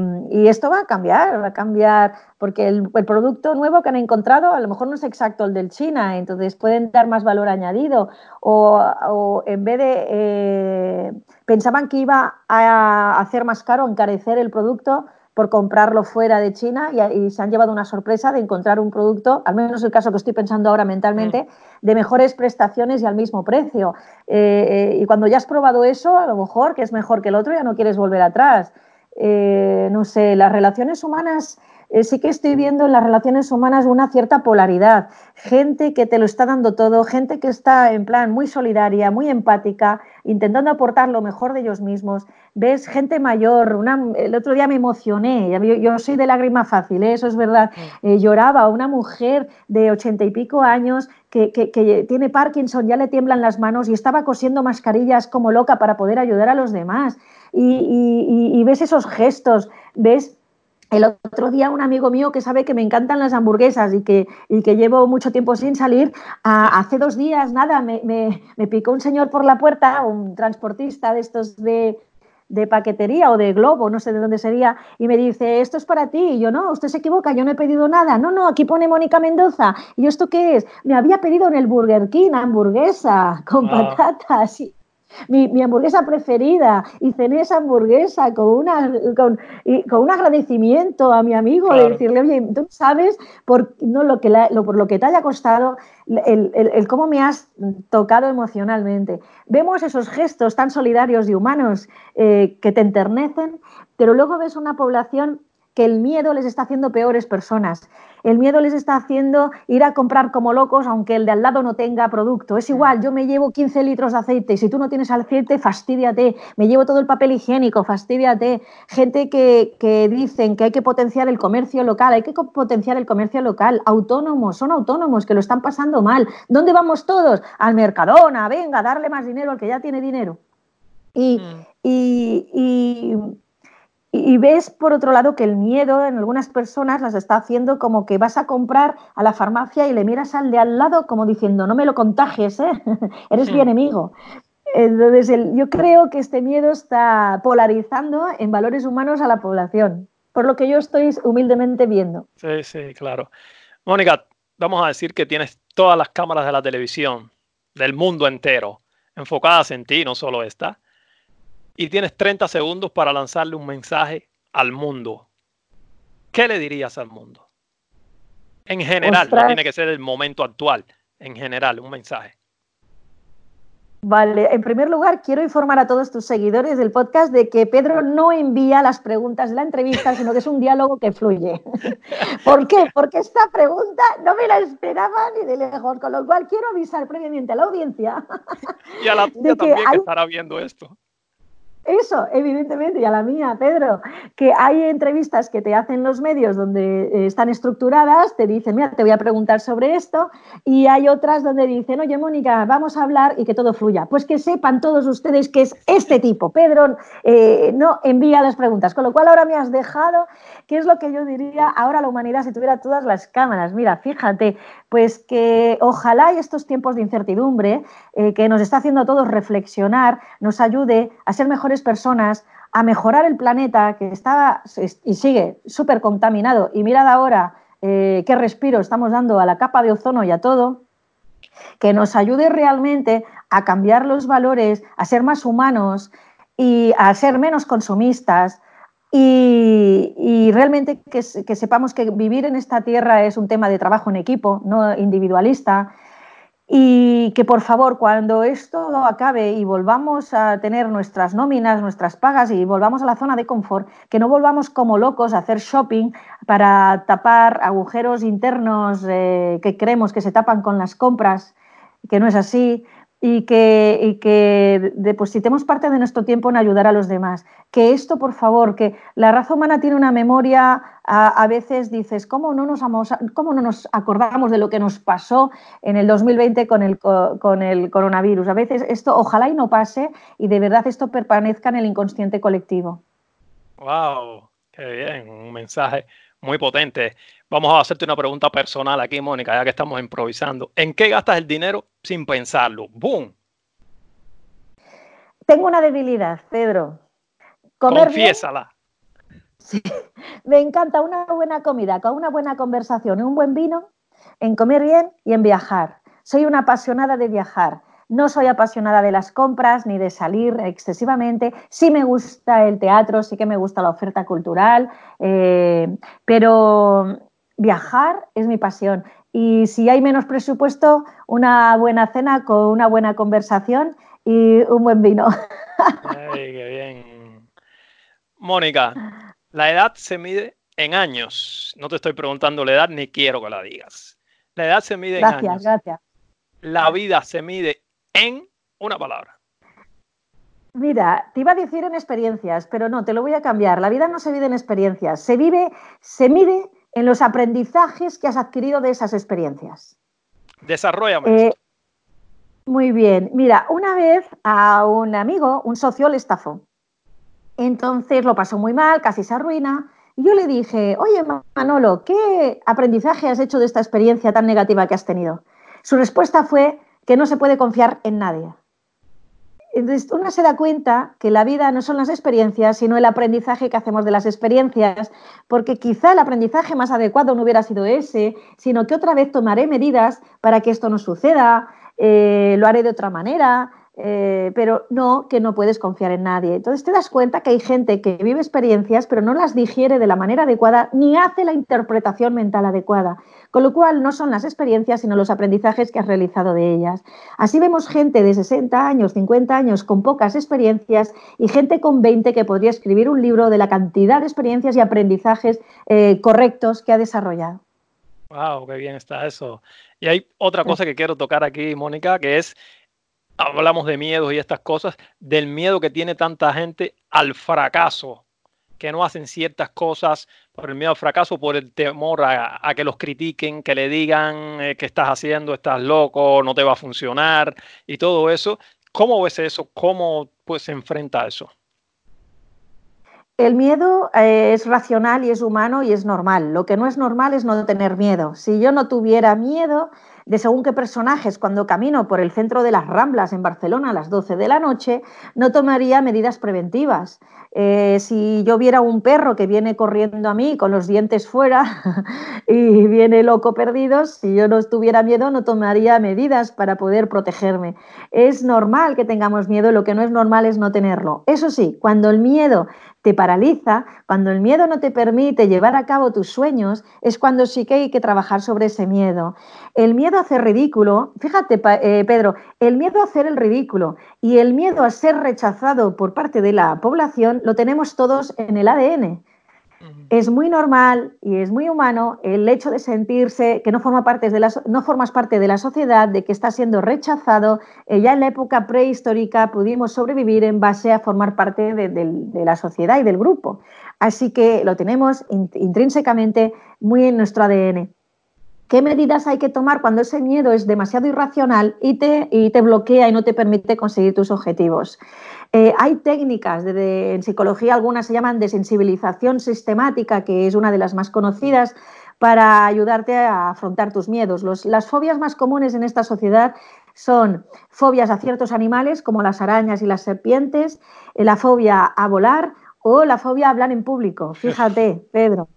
S1: esto va a cambiar, va a cambiar, porque el, producto nuevo que han encontrado a lo mejor no es exacto el del China, entonces pueden dar más valor añadido. O, en vez de, eh, pensaban que iba a hacer más caro, encarecer el producto, por comprarlo fuera de China y, se han llevado una sorpresa de encontrar un producto, al menos el caso que estoy pensando ahora mentalmente, mm. de mejores prestaciones y al mismo precio. Eh, eh, y cuando ya has probado eso, a lo mejor que es mejor que el otro, ya no quieres volver atrás. Eh, no sé, las relaciones humanas eh, sí que estoy viendo en las relaciones humanas una cierta polaridad. Gente que te lo está dando todo, gente que está en plan muy solidaria, muy empática, intentando aportar lo mejor de ellos mismos. Ves gente mayor, el otro día me emocioné, yo, soy de lágrima fácil, ¿eh? eso es verdad. Eh, lloraba una mujer de ochenta y pico años que, tiene Parkinson, ya le tiemblan las manos y estaba cosiendo mascarillas como loca para poder ayudar a los demás. y ves esos gestos, ves el otro día un amigo mío que sabe que me encantan las hamburguesas y que, que llevo mucho tiempo sin salir, hace dos días, nada, me, me, picó un señor por la puerta, un transportista de estos de, de paquetería o de globo, no sé de dónde sería, y me dice, esto es para ti. Y yo, no, usted se equivoca, yo no he pedido nada. No, no, aquí pone Mónica Mendoza. ¿Y yo esto qué es? Me había pedido en el Burger King hamburguesa con patatas. Y, mi, hamburguesa preferida y cené esa hamburguesa con, una, con, un agradecimiento a mi amigo de decirle, oye, tú sabes por, no, lo que por lo que te haya costado, el, cómo me has tocado emocionalmente. Vemos esos gestos tan solidarios y humanos eh, que te enternecen, pero luego ves una población que el miedo les está haciendo peores personas. El miedo les está haciendo ir a comprar como locos aunque el de al lado no tenga producto. Es igual, yo me llevo 15 litros de aceite y si tú no tienes aceite, fastidiate. Me llevo todo el papel higiénico, fastidiate. Gente que, que dicen que hay que potenciar el comercio local, hay que potenciar el comercio local. Autónomos, son autónomos que lo están pasando mal. ¿Dónde vamos todos? Al Mercadona, venga, darle más dinero al que ya tiene dinero. y, mm. y y, ves, por otro lado, que el miedo en algunas personas las está haciendo como que vas a comprar a la farmacia y le miras al de al lado como diciendo, no me lo contagies, ¿eh? (laughs) eres mi enemigo. Entonces, yo creo que este miedo está polarizando en valores humanos a la población, por lo que yo estoy humildemente viendo.
S2: Sí, sí, claro. Mónica, vamos a decir que tienes todas las cámaras de la televisión del mundo entero enfocadas en ti, no solo esta y tienes 30 segundos para lanzarle un mensaje al mundo. ¿Qué le dirías al mundo? En general, no tiene que ser el momento actual, en general, un mensaje.
S1: Vale, en primer lugar, quiero informar a todos tus seguidores del podcast de que Pedro no envía las preguntas de la entrevista, sino que es un diálogo que fluye. (laughs) ¿Por qué? Porque esta pregunta no me la esperaba ni de lejos, con lo cual quiero avisar previamente a la audiencia.
S2: Y a la (laughs) tuya también que estará viendo esto.
S1: Eso, evidentemente, y a la mía, Pedro, que hay entrevistas que te hacen los medios donde eh, están estructuradas, te dicen, mira, te voy a preguntar sobre esto, y hay otras donde dicen, oye, Mónica, vamos a hablar y que todo fluya. Pues que sepan todos ustedes que es este tipo. Pedro eh, no envía las preguntas, con lo cual ahora me has dejado, ¿qué es lo que yo diría ahora la humanidad si tuviera todas las cámaras? Mira, fíjate, pues que ojalá estos tiempos de incertidumbre eh, que nos está haciendo a todos reflexionar, nos ayude a ser mejores personas, a mejorar el planeta que está y sigue súper contaminado. Y mirad ahora eh, qué respiro estamos dando a la capa de ozono y a todo, que nos ayude realmente a cambiar los valores, a ser más humanos y a ser menos consumistas, y, realmente que, sepamos que vivir en esta tierra es un tema de trabajo en equipo, no individualista. Y que por favor, cuando esto acabe y volvamos a tener nuestras nóminas, nuestras pagas y volvamos a la zona de confort, que no volvamos como locos a hacer shopping para tapar agujeros internos eh, que creemos que se tapan con las compras, que no es así, y que, que, depositemos parte de nuestro tiempo en ayudar a los demás. Que esto, por favor, que la raza humana tiene una memoria, a, veces dices, ¿cómo no, nos ¿cómo no nos acordamos de lo que nos pasó en el 2020 con el, con el coronavirus? A veces esto ojalá y no pase y de verdad esto permanezca en el inconsciente colectivo.
S2: ¡Wow! ¡Qué bien! Un mensaje muy potente. Vamos a hacerte una pregunta personal aquí, Mónica, ya que estamos improvisando. ¿En qué gastas el dinero sin pensarlo? ¡Boom!
S1: Tengo una debilidad, Pedro.
S2: Comer Confiésala.
S1: Sí. (laughs) Me encanta una buena comida, con una buena conversación y un buen vino, en comer bien y en viajar. Soy una apasionada de viajar. No soy apasionada de las compras ni de salir excesivamente. Sí me gusta el teatro, sí que me gusta la oferta cultural, eh, pero viajar es mi pasión. Y si hay menos presupuesto, una buena cena con una buena conversación y un buen vino.
S2: Ay, qué bien. Mónica, la edad se mide en años. No te estoy preguntando la edad ni quiero que la digas. La edad se mide en años. Gracias, gracias. La vida se mide en una palabra.
S1: Mira, te iba a decir en experiencias, pero no, te lo voy a cambiar. La vida no se vive en experiencias, se vive, se mide en los aprendizajes que has adquirido de esas experiencias.
S2: Desarrollame. Eh,
S1: muy bien. Mira, una vez a un amigo, un socio, le estafó. Entonces lo pasó muy mal, casi se arruina. Y yo le dije, oye Manolo, ¿qué aprendizaje has hecho de esta experiencia tan negativa que has tenido? Su respuesta fue, que no se puede confiar en nadie. Entonces, uno se da cuenta que la vida no son las experiencias, sino el aprendizaje que hacemos de las experiencias, porque quizá el aprendizaje más adecuado no hubiera sido ese, sino que otra vez tomaré medidas para que esto no suceda, eh, lo haré de otra manera, eh, pero no que no puedes confiar en nadie. Entonces te das cuenta que hay gente que vive experiencias pero no las digiere de la manera adecuada ni hace la interpretación mental adecuada, con lo cual no son las experiencias sino los aprendizajes que has realizado de ellas. Así vemos gente de 60 años, 50 años con pocas experiencias y gente con 20 que podría escribir un libro de la cantidad de experiencias y aprendizajes eh, correctos que ha desarrollado.
S2: Wow, qué bien está eso. Y hay otra cosa que quiero tocar aquí, Mónica, que es hablamos de miedos y estas cosas, del miedo que tiene tanta gente al fracaso, que no hacen ciertas cosas por el miedo al fracaso, por el temor a, que los critiquen, que le digan eh, que estás haciendo, estás loco, no te va a funcionar y todo eso. ¿Cómo ves eso? ¿Cómo pues, se enfrenta a eso?
S1: El miedo eh, es racional y es humano y es normal. Lo que no es normal es no tener miedo. Si yo no tuviera miedo, de según qué personajes cuando camino por el centro de las Ramblas en Barcelona a las 12 de la noche, no tomaría medidas preventivas. Eh, si yo viera un perro que viene corriendo a mí con los dientes fuera (laughs) y viene loco perdido, si yo no tuviera miedo no tomaría medidas para poder protegerme. Es normal que tengamos miedo, lo que no es normal es no tenerlo. Eso sí, cuando el miedo te paraliza, cuando el miedo no te permite llevar a cabo tus sueños, es cuando sí que hay que trabajar sobre ese miedo. El miedo a hacer ridículo, fíjate eh, Pedro, el miedo a hacer el ridículo y el miedo a ser rechazado por parte de la población lo tenemos todos en el ADN. Es muy normal y es muy humano el hecho de sentirse que no, formas parte de la sociedad, de que estás siendo rechazado. Eh, ya en la época prehistórica pudimos sobrevivir en base a formar parte de, la sociedad y del grupo. Así que lo tenemos intrínsecamente muy en nuestro ADN. ¿Qué medidas hay que tomar cuando ese miedo es demasiado irracional y te bloquea y no te permite conseguir tus objetivos? Eh, hay técnicas, de, en psicología algunas se llaman desensibilización sistemática, que es una de las más conocidas, para ayudarte a afrontar tus miedos. las fobias más comunes en esta sociedad son fobias a ciertos animales, como las arañas y las serpientes, eh, la fobia a volar o la fobia a hablar en público. Fíjate, Pedro.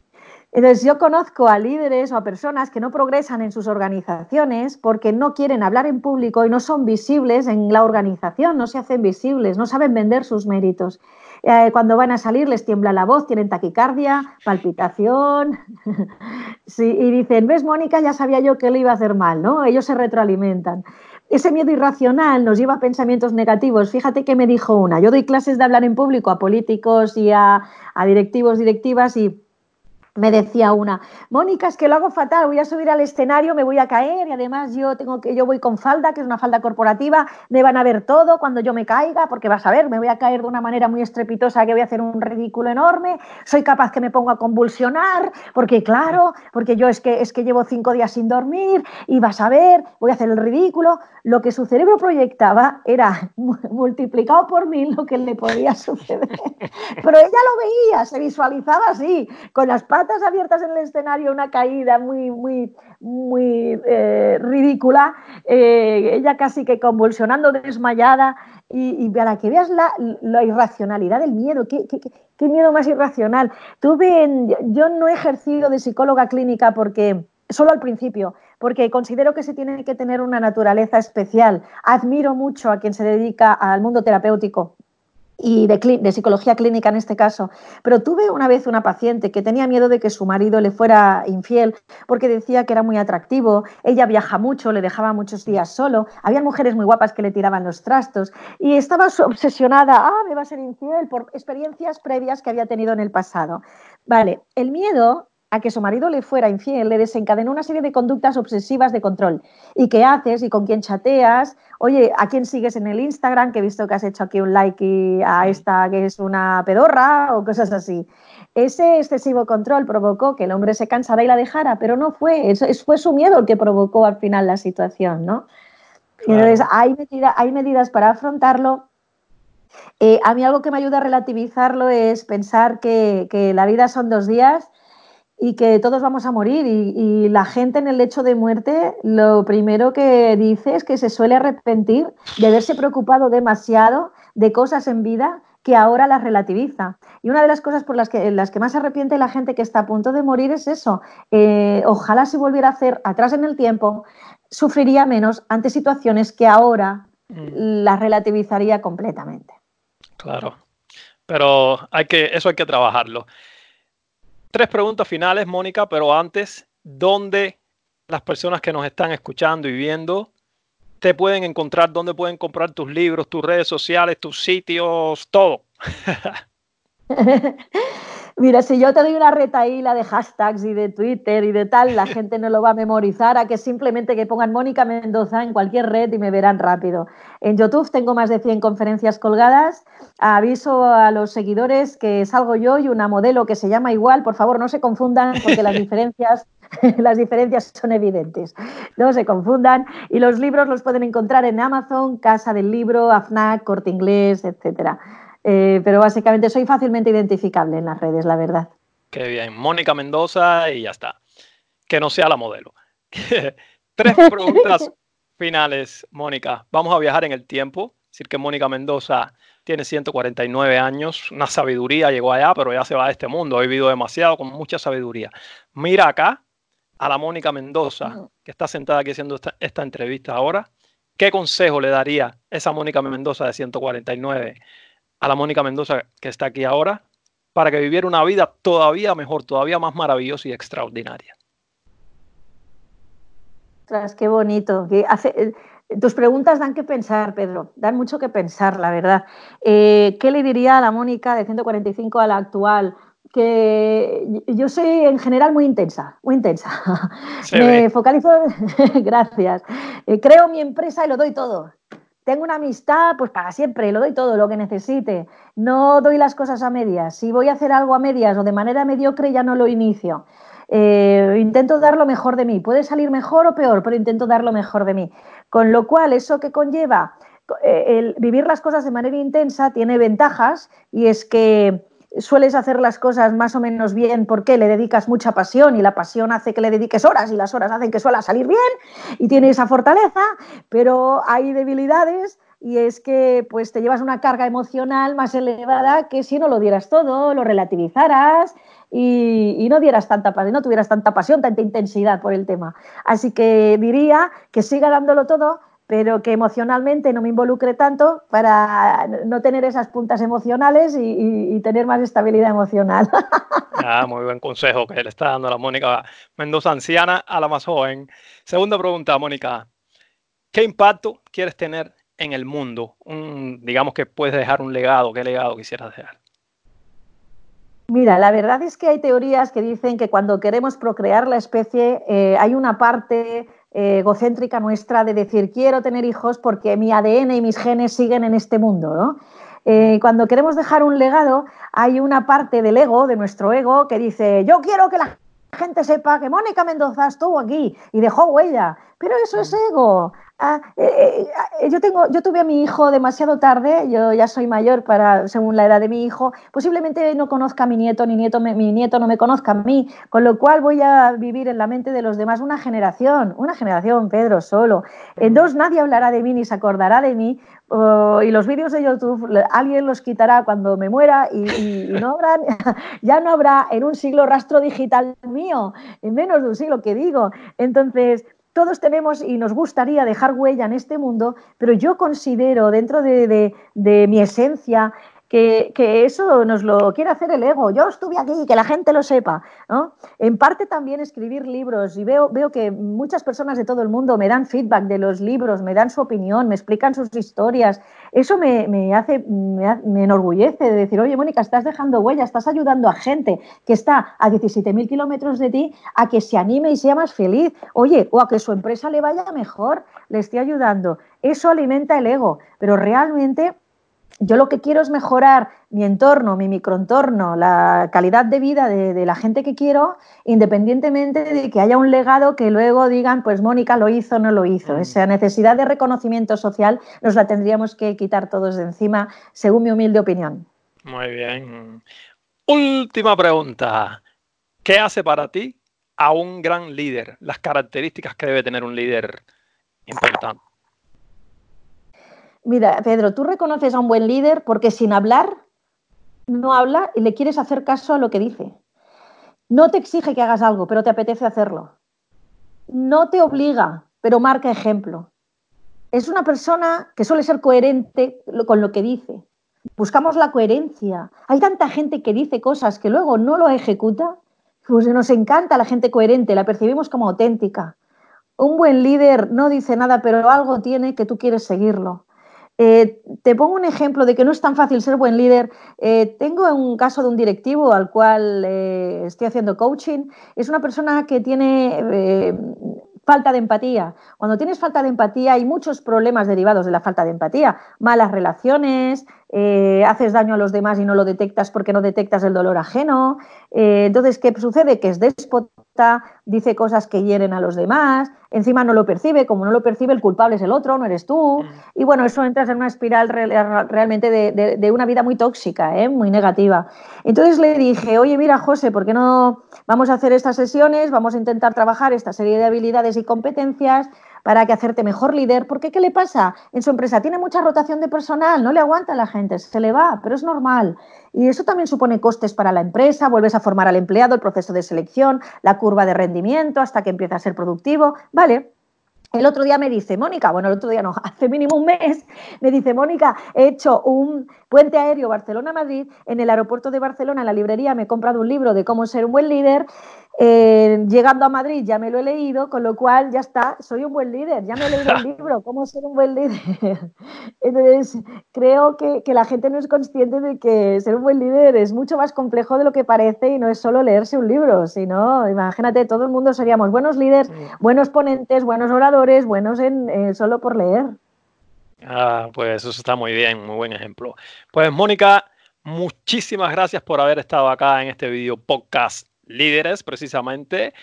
S1: Entonces, yo conozco a líderes o a personas que no progresan en sus organizaciones porque no quieren hablar en público y no son visibles en la organización, no se hacen visibles, no saben vender sus méritos. Eh, cuando van a salir les tiembla la voz, tienen taquicardia, palpitación. (laughs) sí, y dicen, ves, Mónica, ya sabía yo que le iba a hacer mal, ¿no? Ellos se retroalimentan. Ese miedo irracional nos lleva a pensamientos negativos. Fíjate que me dijo una. Yo doy clases de hablar en público a políticos y a, a directivos, directivas y me decía una, Mónica, es que lo hago fatal, voy a subir al escenario, me voy a caer y además yo tengo que yo voy con falda, que es una falda corporativa, me van a ver todo cuando yo me caiga, porque vas a ver, me voy a caer de una manera muy estrepitosa que voy a hacer un ridículo enorme, soy capaz que me ponga a convulsionar, porque claro, porque yo es que es que llevo cinco días sin dormir y vas a ver, voy a hacer el ridículo. Lo que su cerebro proyectaba era multiplicado por mil lo que le podía suceder. (laughs) Pero ella lo veía, se visualizaba así, con las patas abiertas en el escenario, una caída muy, muy, muy eh, ridícula, eh, ella casi que convulsionando, desmayada, y, para que veas la, irracionalidad del miedo, ¿qué, qué, miedo más irracional. Tuve, yo no he ejercido de psicóloga clínica porque, solo al principio, porque considero que se tiene que tener una naturaleza especial. Admiro mucho a quien se dedica al mundo terapéutico y de, psicología clínica en este caso. Pero tuve una vez una paciente que tenía miedo de que su marido le fuera infiel porque decía que era muy atractivo, ella viaja mucho, le dejaba muchos días solo, había mujeres muy guapas que le tiraban los trastos y estaba obsesionada, ah, me va a ser infiel por experiencias previas que había tenido en el pasado. Vale, el miedo a que su marido le fuera infiel, le desencadenó una serie de conductas obsesivas de control. ¿Y qué haces? ¿Y con quién chateas? Oye, ¿a quién sigues en el Instagram? Que he visto que has hecho aquí un like y a esta que es una pedorra o cosas así. Ese excesivo control provocó que el hombre se cansara y la dejara, pero no fue, fue su miedo el que provocó al final la situación, ¿no? Entonces, hay, hay medidas para afrontarlo, eh, a mí algo que me ayuda a relativizarlo es pensar que, que, la vida son dos días y que todos vamos a morir y, la gente en el lecho de muerte lo primero que dice es que se suele arrepentir de haberse preocupado demasiado de cosas en vida que ahora las relativiza. Y una de las cosas por las que, las que más se arrepiente la gente que está a punto de morir es eso. Eh, ojalá se volviera a hacer atrás en el tiempo, sufriría menos ante situaciones que ahora mm. las relativizaría completamente.
S2: Claro, pero hay que, eso hay que trabajarlo tres preguntas finales, Mónica, pero antes, ¿dónde las personas que nos están escuchando y viendo te pueden encontrar? ¿Dónde pueden comprar tus libros, tus redes sociales, tus sitios, todo? (laughs)
S1: Mira, si yo te doy una retaíla de hashtags y de Twitter y de tal, la (laughs) gente no lo va a memorizar, a que simplemente que pongan Mónica Mendoza en cualquier red y me verán rápido. En YouTube tengo más de 100 conferencias colgadas. Aviso a los seguidores que salgo yo y una modelo que se llama igual. Por favor, no se confundan porque las diferencias (laughs) las diferencias son evidentes. No se confundan. Y los libros los pueden encontrar en Amazon, Casa del Libro, AFNAC, Corte Inglés, etcétera. Eh, pero básicamente soy fácilmente identificable en las redes, la verdad.
S2: Qué bien, Mónica Mendoza y ya está. Que no sea la modelo. (laughs) Tres (laughs) preguntas finales, Mónica. Vamos a viajar en el tiempo. Decir que Mónica Mendoza tiene 149 años, una sabiduría, llegó allá, pero ya se va de este mundo, ha vivido demasiado, con mucha sabiduría. Mira acá a la Mónica Mendoza, que está sentada aquí haciendo esta, esta entrevista ahora. ¿Qué consejo le daría esa Mónica Mendoza de 149 a la Mónica Mendoza que está aquí ahora para que viviera una vida todavía mejor, todavía más maravillosa y extraordinaria.
S1: Tras, qué bonito. Eh, tus preguntas dan que pensar, Pedro, dan mucho que pensar, la verdad. Eh, ¿Qué le diría a la Mónica de 145 a la actual? Que yo soy en general muy intensa, muy intensa. (laughs) Me focalizo, (laughs) gracias. Eh, creo mi empresa y lo doy todo tengo una amistad, pues para siempre, lo doy todo, lo que necesite. No doy las cosas a medias. Si voy a hacer algo a medias o de manera mediocre, ya no lo inicio. Eh, intento dar lo mejor de mí. Puede salir mejor o peor, pero intento dar lo mejor de mí. Con lo cual, eso que conlleva eh, vivir las cosas de manera intensa tiene ventajas y es que sueles hacer las cosas más o menos bien porque le dedicas mucha pasión y la pasión hace que le dediques horas y las horas hacen que suela salir bien y tiene esa fortaleza, pero hay debilidades y es que pues te llevas una carga emocional más elevada que si no lo dieras todo, lo relativizaras y, no dieras tanta no tuvieras tanta pasión, tanta intensidad por el tema. Así que diría que siga dándolo todo, pero que emocionalmente no me involucre tanto para no tener esas puntas emocionales y, tener más estabilidad emocional. (laughs)
S2: Ah, muy buen consejo que le está dando la Mónica Mendoza, anciana a la más joven. Segunda pregunta, Mónica. ¿Qué impacto quieres tener en el mundo? digamos que puedes dejar un legado. ¿Qué legado quisieras dejar?
S1: Mira, la verdad es que hay teorías que dicen que cuando queremos procrear la especie eh, hay una parte egocéntrica nuestra de decir quiero tener hijos porque mi ADN y mis genes siguen en este mundo, ¿no? Eh, cuando queremos dejar un legado, hay una parte del ego, de nuestro ego, que dice, yo quiero que la gente sepa que Mónica Mendoza estuvo aquí y dejó huella, pero eso es ego. Ah, eh, eh, yo, tengo, yo tuve a mi hijo demasiado tarde, yo ya soy mayor para, según la edad de mi hijo, posiblemente no conozca a mi nieto, ni nieto, mi nieto no me conozca a mí, con lo cual voy a vivir en la mente de los demás una generación, una generación, Pedro, solo. En dos nadie hablará de mí ni se acordará de mí, y los vídeos de YouTube alguien los quitará cuando me muera y, no habrá, (laughs) ya no habrá en un siglo rastro digital mío, en menos de un siglo que digo. Entonces, todos tenemos y nos gustaría dejar huella en este mundo, pero yo considero dentro de, mi esencia que, eso nos lo quiere hacer el ego. Yo estuve aquí, que la gente lo sepa. En parte también escribir libros y veo, veo que muchas personas de todo el mundo me dan feedback de los libros, me dan su opinión, me explican sus historias. Eso me, hace, me, enorgullece de decir, oye, Mónica, estás dejando huella, estás ayudando a gente que está a 17.000 kilómetros de ti a que se anime y sea más feliz. Oye, o a que su empresa le vaya mejor, le esté ayudando. Eso alimenta el ego, pero realmente yo lo que quiero es mejorar mi entorno, mi microentorno, la calidad de vida de, la gente que quiero, independientemente de que haya un legado que luego digan, pues Mónica lo hizo o no lo hizo. Mm. Esa necesidad de reconocimiento social nos la tendríamos que quitar todos de encima, según mi humilde opinión.
S2: Muy bien. Última pregunta. ¿Qué hace para ti a un gran líder? Las características que debe tener un líder importante.
S1: Mira, Pedro, tú reconoces a un buen líder porque sin hablar, no habla y le quieres hacer caso a lo que dice. No te exige que hagas algo, pero te apetece hacerlo. No te obliga, pero marca ejemplo. Es una persona que suele ser coherente con lo que dice. Buscamos la coherencia. Hay tanta gente que dice cosas que luego no lo ejecuta. Pues nos encanta la gente coherente, la percibimos como auténtica. Un buen líder no dice nada, pero algo tiene que tú quieres seguirlo. Eh, te pongo un ejemplo de que no es tan fácil ser buen líder. Eh, tengo un caso de un directivo al cual eh, estoy haciendo coaching. Es una persona que tiene falta de empatía. Cuando tienes falta de empatía hay muchos problemas derivados de la falta de empatía. Malas relaciones, haces daño a los demás y no lo detectas porque no detectas el dolor ajeno. entonces, ¿qué sucede? Que es déspota, dice cosas que hieren a los demás, encima no lo percibe, como no lo percibe, el culpable es el otro, no eres tú. Mm. Y bueno, eso entras en una espiral realmente de, una vida muy tóxica, ¿eh? muy negativa. Entonces le dije, oye, mira, José, ¿por qué no vamos a hacer estas sesiones? Vamos a intentar trabajar esta serie de habilidades y competencias para que hacerte mejor líder. Porque ¿qué le pasa? En su empresa tiene mucha rotación de personal, no le aguanta a la gente, se le va, pero es normal. Y eso también supone costes para la empresa, vuelves a formar al empleado, el proceso de selección, la curva de rendimiento hasta que empieza a ser productivo. Vale, el otro día me dice, Mónica, bueno, el otro día no, (laughs) hace mínimo un mes, me dice, Mónica, he hecho un puente aéreo Barcelona-Madrid, en el aeropuerto de Barcelona, en la librería, me he comprado un libro de cómo ser un buen líder eh, llegando a Madrid ya me lo he leído, con lo cual ya está, soy un buen líder, ya me he leído el (laughs) libro, ¿cómo ser un buen líder? (laughs) Entonces, creo que, la gente no es consciente de que ser un buen líder es mucho más complejo de lo que parece y no es solo leerse un libro, sino, imagínate, todo el mundo seríamos buenos líderes, buenos ponentes, buenos oradores, buenos en, eh, solo por leer.
S2: Ah, pues eso está muy bien, muy buen ejemplo. Pues Mónica, muchísimas gracias por haber estado acá en este video podcast líderes, precisamente.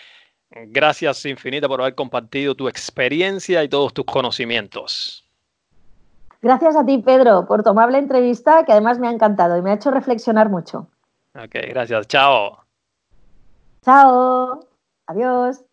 S2: Gracias infinita por haber compartido tu experiencia y todos tus conocimientos.
S1: Gracias a ti, Pedro, por tu amable entrevista, que además me ha encantado y me ha hecho reflexionar mucho.
S2: Ok, gracias. Chao.
S1: Chao. Adiós.